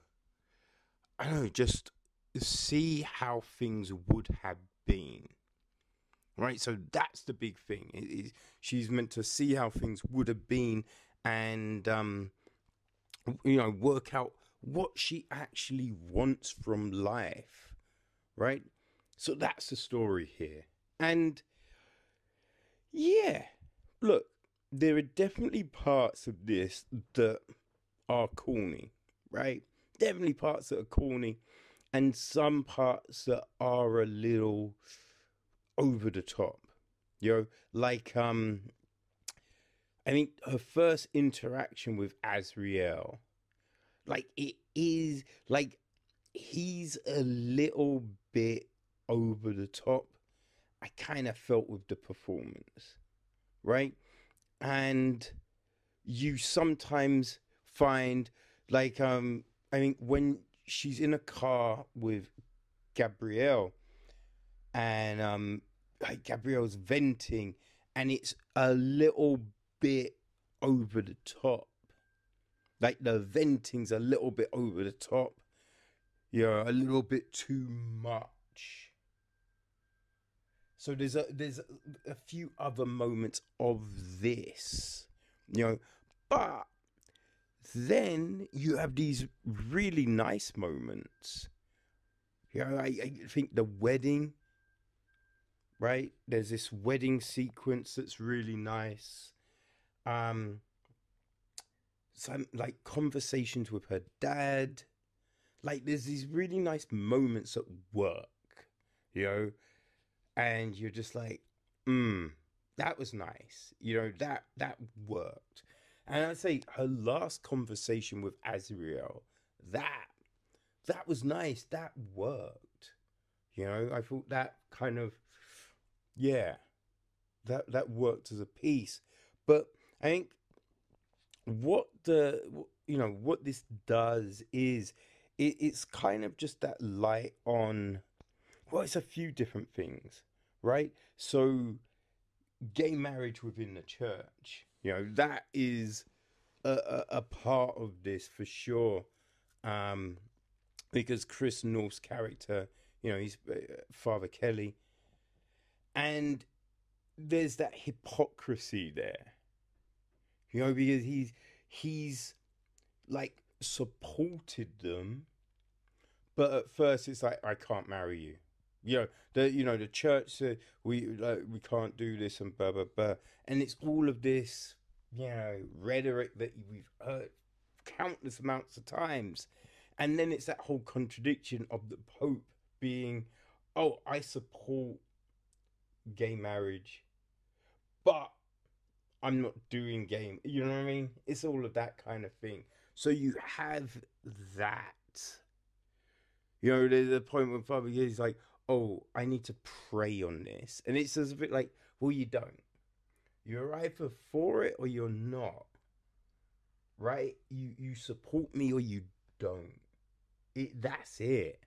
I don't know, just see how things would have been. Right, so that's the big thing. It is, she's meant to see how things would have been and, um, you know, work out what she actually wants from life. Right, so that's the story here. And yeah, look, there are definitely parts of this that are corny, right? Definitely parts that are corny, and some parts that are a little over the top. You know, like um I think her first interaction with Azrael, like it is like he's a little bit over the top. I kind of felt with the performance, right? And you sometimes find like um I mean when she's in a car with Gabrielle and um like Gabrielle's venting and it's a little bit over the top. Like the venting's a little bit over the top. Yeah, a little bit too much. So there's a there's a, few other moments of this, you know, but then you have these really nice moments. You know, I, I think the wedding, right? There's this wedding sequence that's really nice. Um, some like conversations with her dad. Like there's these really nice moments at work, you know and you're just like, hmm, that was nice. You know, that that worked. And I'd say her last conversation with Azrael, that that was nice. That worked. You know, I thought that kind of yeah. That that worked as a piece. But I think what the you know what this does is it, it's kind of just that light on well it's a few different things right? So, gay marriage within the church, you know, that is a, a, a part of this for sure. Um, because Chris Noth's character, you know, he's uh, Father Kelly, and there's that hypocrisy there, you know, because he's he's like supported them, but at first it's like I can't marry you, you know the you know the church said we like we can't do this and blah blah blah. And it's all of this you know rhetoric that we've heard countless amounts of times. And then it's that whole contradiction of the pope being oh i support gay marriage but i'm not doing gay you know what i mean? It's all of that kind of thing. So you have that. You know, there's a point when Father is like, oh, I need to pray on this. And it's a bit like, well, you don't. You're either for it or you're not. right? You you support me or you don't. It that's it.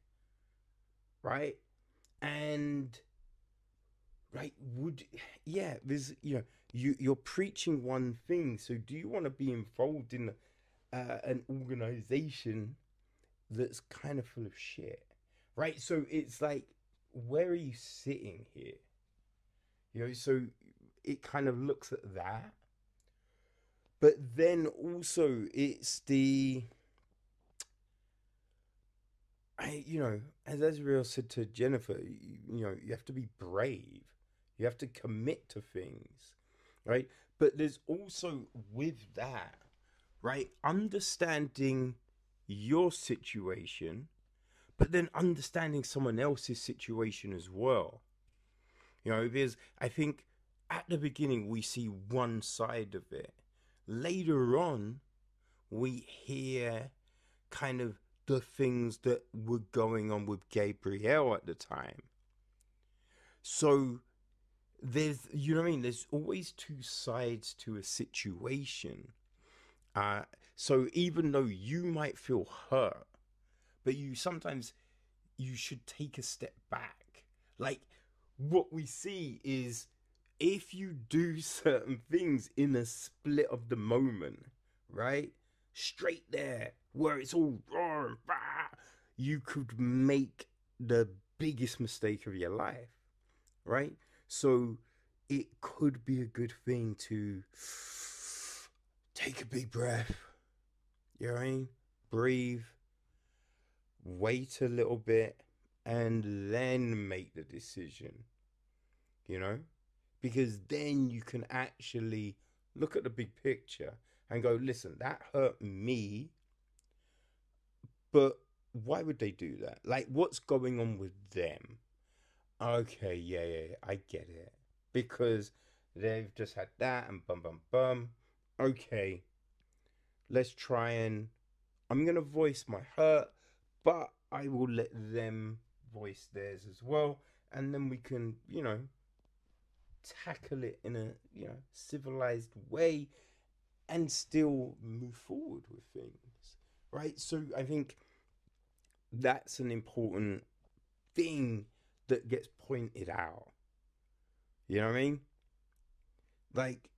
Right? And right would yeah there's you know you you're preaching one thing so do you want to be involved in uh, an organization that's kind of full of shit right so it's like where are you sitting here you know so it kind of looks at that but then also it's the I, you know, as Azrael said to Jennifer, you, you know, you have to be brave you have to commit to things, right? But there's also with that, right? Understanding your situation, but then understanding someone else's situation as well. You know, because I think at the beginning we see one side of it. Later on, we hear kind of the things that were going on with Gabrielle at the time. So there's you know what I mean. There's always two sides to a situation. Uh, so even though you might feel hurt, but you sometimes you should take a step back. Like what we see is if you do certain things in a split of the moment, right? Straight there, where it's all raw and you could make the biggest mistake of your life, right? So it could be a good thing to take a big breath. You know what I mean? Breathe, wait a little bit, and then make the decision. You know? Because then you can actually look at the big picture and go, listen, that hurt me, but why would they do that? Like, what's going on with them? Okay, yeah, yeah, I get it. Because they've just had that and bum bum bum. Okay, let's try and. I'm gonna voice my hurt, but I will let them voice theirs as well, and then we can, you know, tackle it in a you know civilized way, and still move forward with things, right? So I think that's an important thing that gets pointed out. You know what I mean? Like,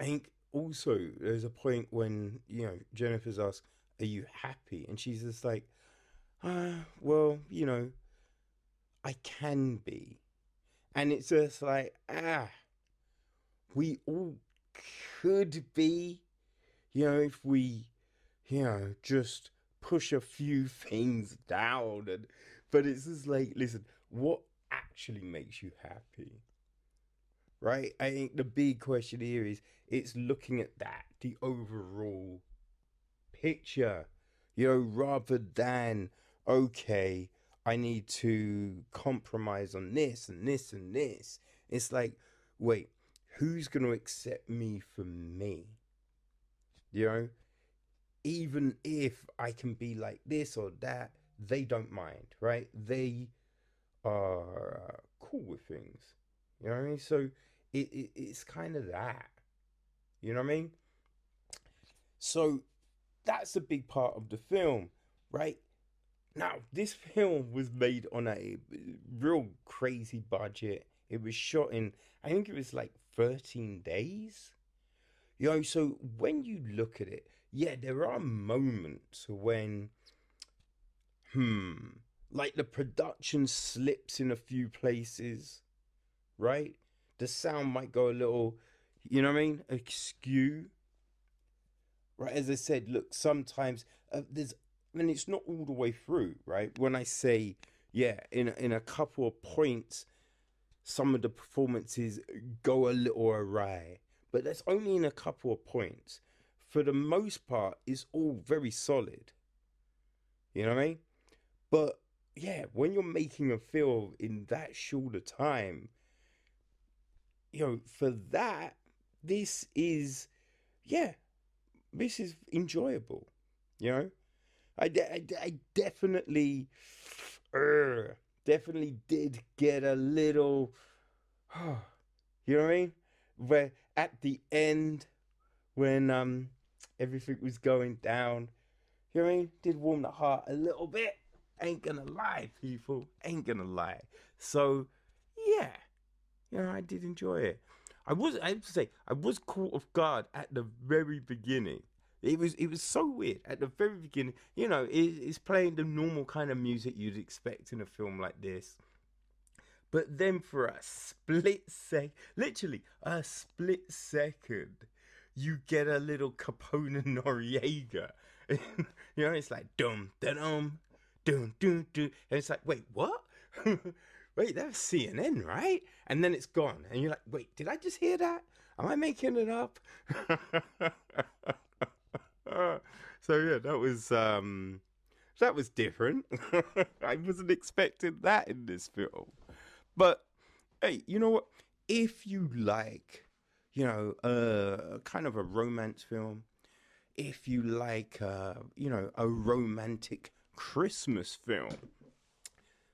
I think also there's a point when, you know, Jennifer's asked, Are you happy? And she's just like, Ah, well, you know, I can be. And it's just like, ah, we all could be, you know, if we, you know, just push a few things down and but it's just like listen what actually makes you happy right i think the big question here is it's looking at that the overall picture you know rather than okay i need to compromise on this and this and this it's like wait who's going to accept me for me you know even if I can be like this or that, they don't mind, right? They are uh, cool with things. You know what I mean? So it, it it's kind of that. You know what I mean? So that's a big part of the film, right? Now, this film was made on a real crazy budget. It was shot in, I think it was like 13 days. You know, so when you look at it, yeah, there are moments when, hmm, like the production slips in a few places, right? The sound might go a little, you know what I mean, askew. Right, as I said, look, sometimes uh, there's, Mean, it's not all the way through, right? When I say, yeah, in in a couple of points, some of the performances go a little awry but that's only in a couple of points. For the most part, it's all very solid. You know what I mean? But yeah, when you're making a film in that short a time, you know, for that, this is, yeah, this is enjoyable. You know, I, I, I definitely, definitely did get a little, you know what I mean? where at the end when um everything was going down. You know what I mean? Did warm the heart a little bit. Ain't gonna lie, people. Ain't gonna lie. So, yeah, you know, I did enjoy it. I was, I have to say, I was caught off guard at the very beginning. It was, it was so weird at the very beginning. You know, it, it's playing the normal kind of music you'd expect in a film like this. But then for a split sec, literally a split second, you get a little Capone Noriega. you know, it's like dum dum dum dum dum, and it's like, wait, what? wait, that's CNN, right? And then it's gone, and you're like, wait, did I just hear that? Am I making it up? so yeah, that was um, that was different. I wasn't expecting that in this film. But hey, you know what? If you like, you know, uh, kind of a romance film, if you like, uh, you know, a romantic Christmas film,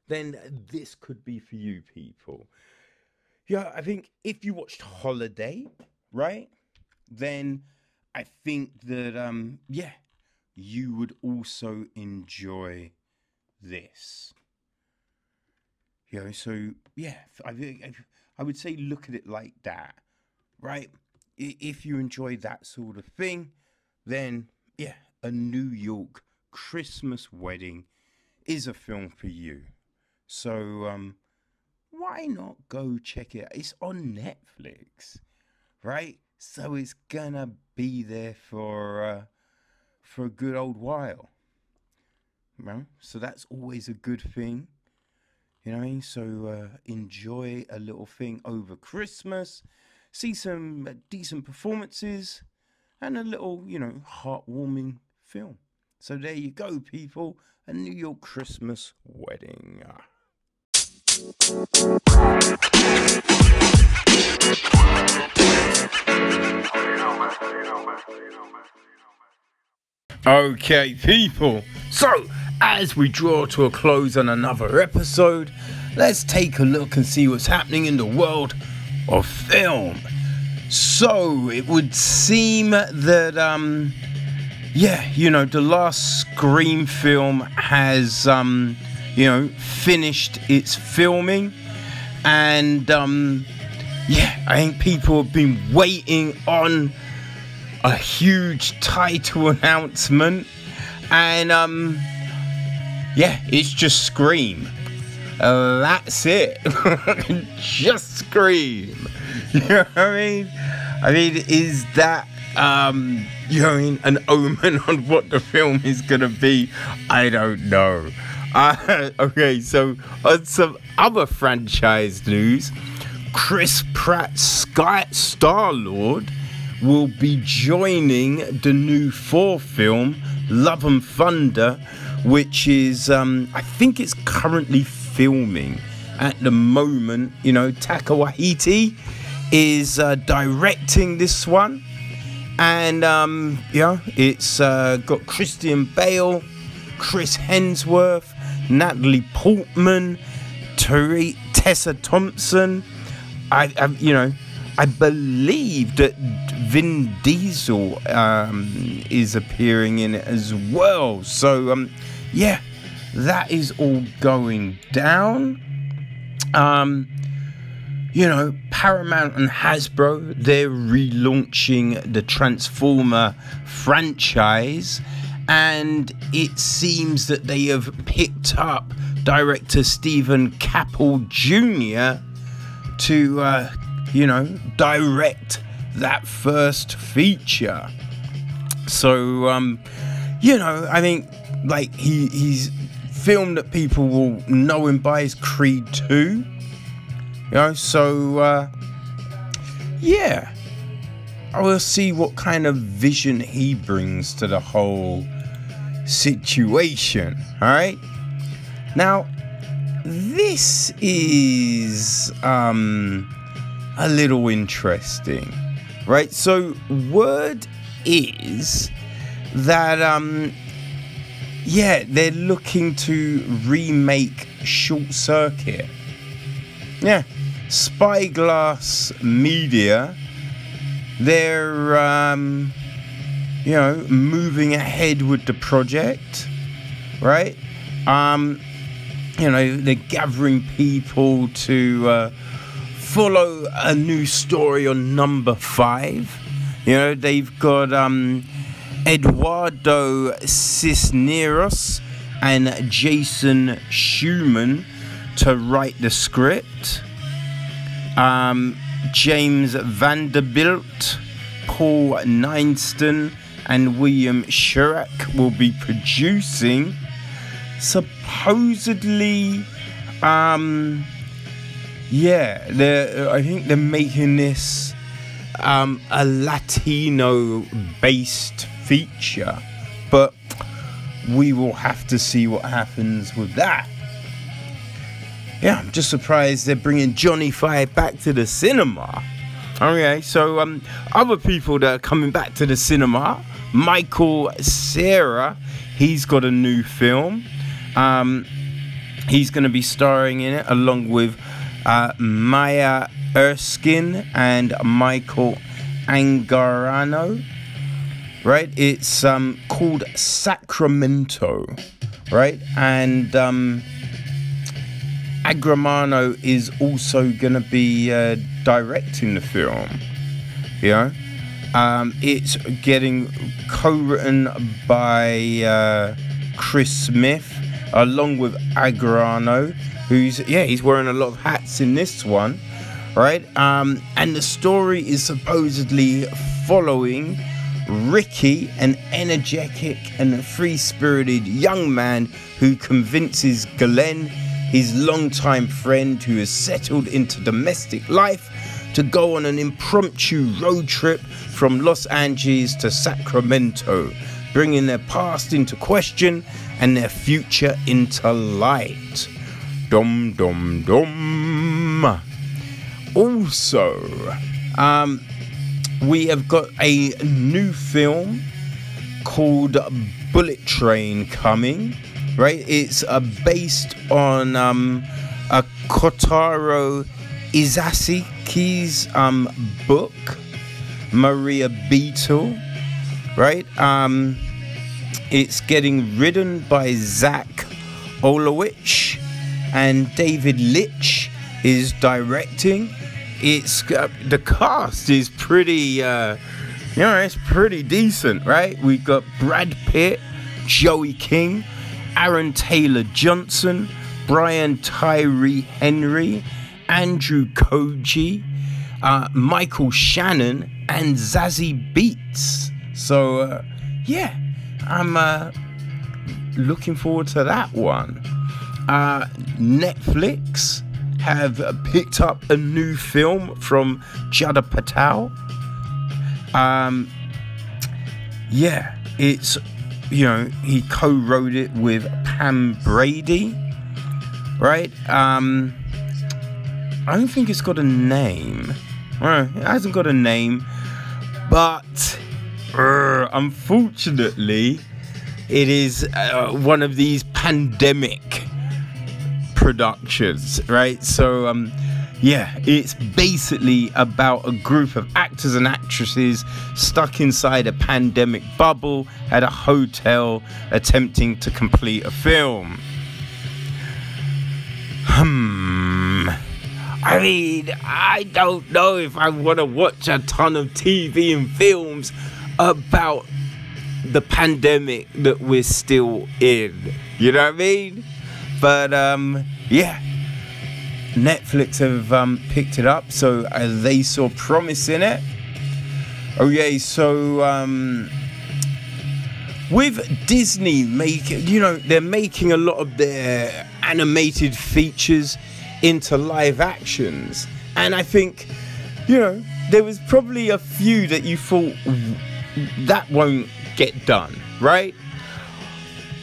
then this could be for you people. Yeah, I think if you watched Holiday, right, then I think that um, yeah, you would also enjoy this. You know, so yeah, I, I would say look at it like that, right? If you enjoy that sort of thing, then yeah, a New York Christmas wedding is a film for you. So um, why not go check it? It's on Netflix, right? So it's gonna be there for uh, for a good old while. Right? So that's always a good thing. You know what I mean? So uh, enjoy a little thing over Christmas, see some uh, decent performances, and a little, you know, heartwarming film. So there you go, people. A New York Christmas wedding. Okay, people. So as we draw to a close on another episode, let's take a look and see what's happening in the world of film. So it would seem that, um, yeah, you know, the last Scream film has, um, you know, finished its filming, and um, yeah, I think people have been waiting on a huge title announcement, and um yeah, it's just Scream. Uh, that's it. just Scream. You know what I mean? I mean, is that um, you know, I mean, an omen on what the film is gonna be? I don't know. Uh, okay, so on some other franchise news, Chris Pratt Sky Star Lord will be joining the new Thor film, Love and Thunder which is um, I think it's currently filming at the moment. You know, Taika Waititi is uh, directing this one, and um, yeah, it's uh, got Christian Bale, Chris Hemsworth, Natalie Portman, Teri- Tessa Thompson. I, I, you know, I believe that Vin Diesel um, is appearing in it as well. So um, yeah, that is all going down. Um, you know, Paramount and Hasbro, they're relaunching the Transformer franchise, and it seems that they have picked up director Steven Caple Jr. to, uh, you know, direct that first feature. So, um, you know, I think like he he's film that people will know him by is Creed 2. You know, so uh, yeah. I will see what kind of vision he brings to the whole situation. Alright? Now, this is um a little interesting. Right? So word is that um yeah, they're looking to remake Short Circuit. Yeah, Spyglass Media. They're um, you know, moving ahead with the project, right? Um, you know, they're gathering people to uh, follow a new story on number five. You know, they've got um, Eduardo Cisneros and Jason Shuman to write the script. Um, James Vanderbilt, Paul Neinstein, and William Sherak will be producing. Supposedly, um, yeah, they're, I think they're making this um, a Latino based feature, but we will have to see what happens with that. Yeah, I'm just surprised they're bringing Johnny Five back to the cinema. Okay, so um, other people that are coming back to the cinema, Michael Cera, he's got a new film. Um, he's going to be starring in it along with uh, Maya Erskine and Michael Angarano. Right, it's um, called Sacramento, right, and um, Angarano is also going to be uh, directing the film. Know, um, it's getting co-written by uh, Chris Smith along with Angarano, who's yeah, he's wearing a lot of hats in this one, right? Um, and the story is supposedly following Ricky, an energetic and free-spirited young man who convinces Glenn his longtime friend who has settled into domestic life, to go on an impromptu road trip from Los Angeles to Sacramento, bringing their past into question and their future into light. Dum dum dum. Also, um, we have got a new film called Bullet Train coming right? It's uh, based on um, a Kotaro Isaka's um, book, Maria Beetle, right? Um, it's getting written by Zak Olkewicz and David Leitch is directing. It's uh, the cast is pretty, uh, you know, it's pretty decent, right? We've got Brad Pitt, Joey King, Aaron Taylor Johnson, Brian Tyree Henry, Andrew Koji, uh, Michael Shannon, and Zazie Beetz. So, uh, yeah, I'm uh, looking forward to that one. Uh, Netflix have picked up a new film from Judd Apatow. Um, yeah, it's you know, he co-wrote it with Pam Brady, right? Um, I don't think it's got a name. Well, it hasn't got a name, but uh, unfortunately, it is uh, one of these pandemic productions, right? So, um, yeah, it's basically about a group of actors and actresses stuck inside a pandemic bubble at a hotel attempting to complete a film. Hmm. I mean, I don't know if I want to watch a ton of TV and films about the pandemic that we're still in. You know what I mean? But um yeah, Netflix have um, picked it up, so uh, they saw promise in it. Oh yeah, so um, with Disney making, you know, they're making a lot of their animated features into live actions, and I think, you know, there was probably a few that you thought that won't get done, right?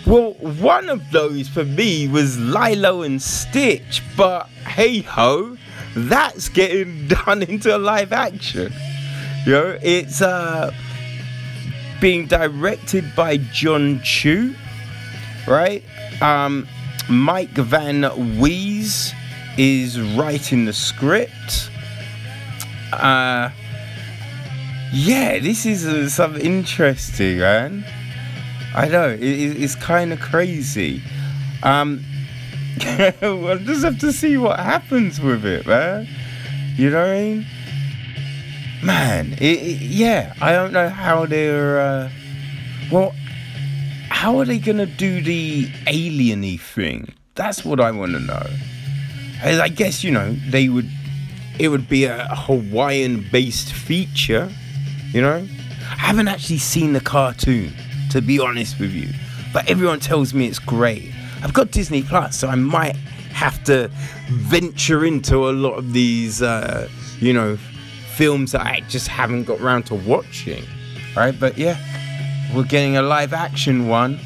Well, one of those for me was Lilo and Stitch, but hey ho, that's getting done into live action. You know, it's uh, being directed by Jon Chu, right? Um, Mike Van Waes is writing the script. Uh, yeah, this is uh, something interesting, man. I know it, it, it's kind of crazy. Um, we'll just have to see what happens with it, man. You know what I mean? Man, it, it, yeah, I don't know how they're. Uh, well, how are they gonna do the alieny thing? That's what I want to know. I guess you know they would. It would be a Hawaiian-based feature, you know. I haven't actually seen the cartoon, to be honest with you, but everyone tells me it's great. I've got Disney Plus, so I might have to venture into a lot of these, uh, you know, films that I just haven't got around to watching. Right, but yeah, we're getting a live action one.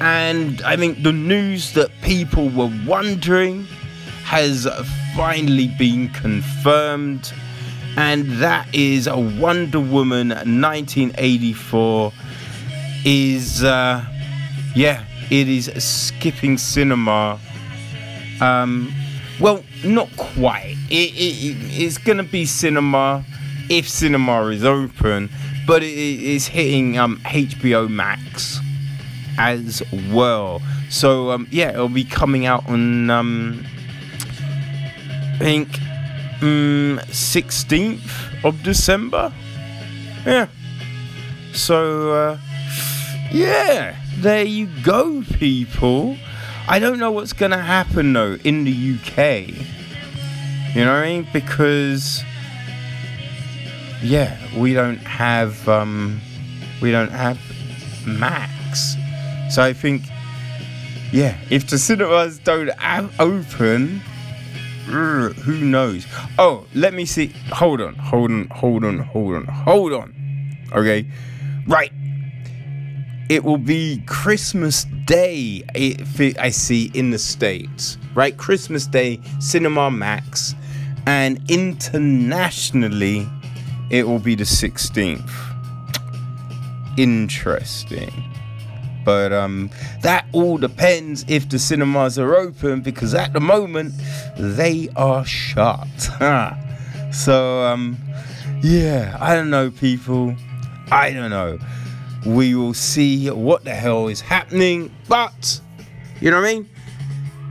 And I think the news that people were wondering has finally been confirmed. And that is a Wonder Woman 1984 is, uh, yeah, it is skipping cinema. Um, well, not quite. It, it, it's to be cinema if cinema is open, but it is hitting um, HBO Max as well. So um, yeah, it'll be coming out on um, I think um, 16th of December. Yeah. So uh, yeah, there you go, people. I don't know what's gonna happen though in the UK. You know what I mean? Because yeah, we don't have um, we don't have Max. So I think yeah, if the cinemas don't have who knows? Oh, let me see. Hold on, hold on, hold on, hold on, hold on. Okay, right. It will be Christmas Day. If I see in the states, right? Christmas Day, Cinema Max, and internationally it will be the 16th. Interesting. But um, that all depends if the cinemas are open because at the moment they are shut. so um, yeah, I don't know, people. I don't know. We will see what the hell is happening, but you know what I mean?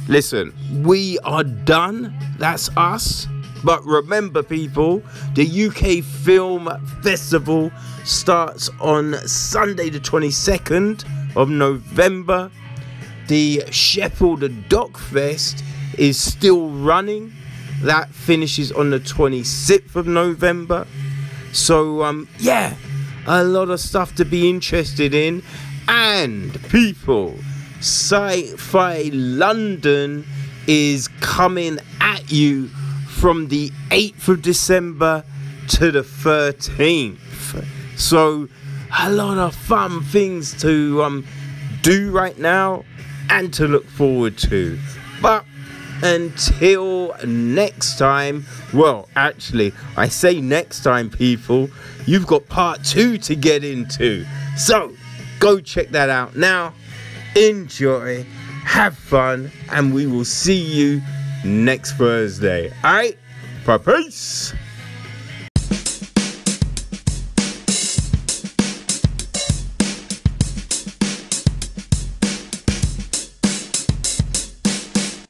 Listen, we are done. That's us. But remember, people, the UK Film Festival starts on Sunday, the 22nd of November. The Sheffield DocFest is still running. That finishes on the 26th of November. So, um, yeah, a lot of stuff to be interested in. And people, Sci Fi London is coming at you from the 8th of December to the 13th. So, a lot of fun things to um, do right now and to look forward to. But until next time, well, actually, I say next time, people, you've got part two to get into. So, go check that out now. Enjoy, have fun, and we will see you next Thursday. Alright? Peace.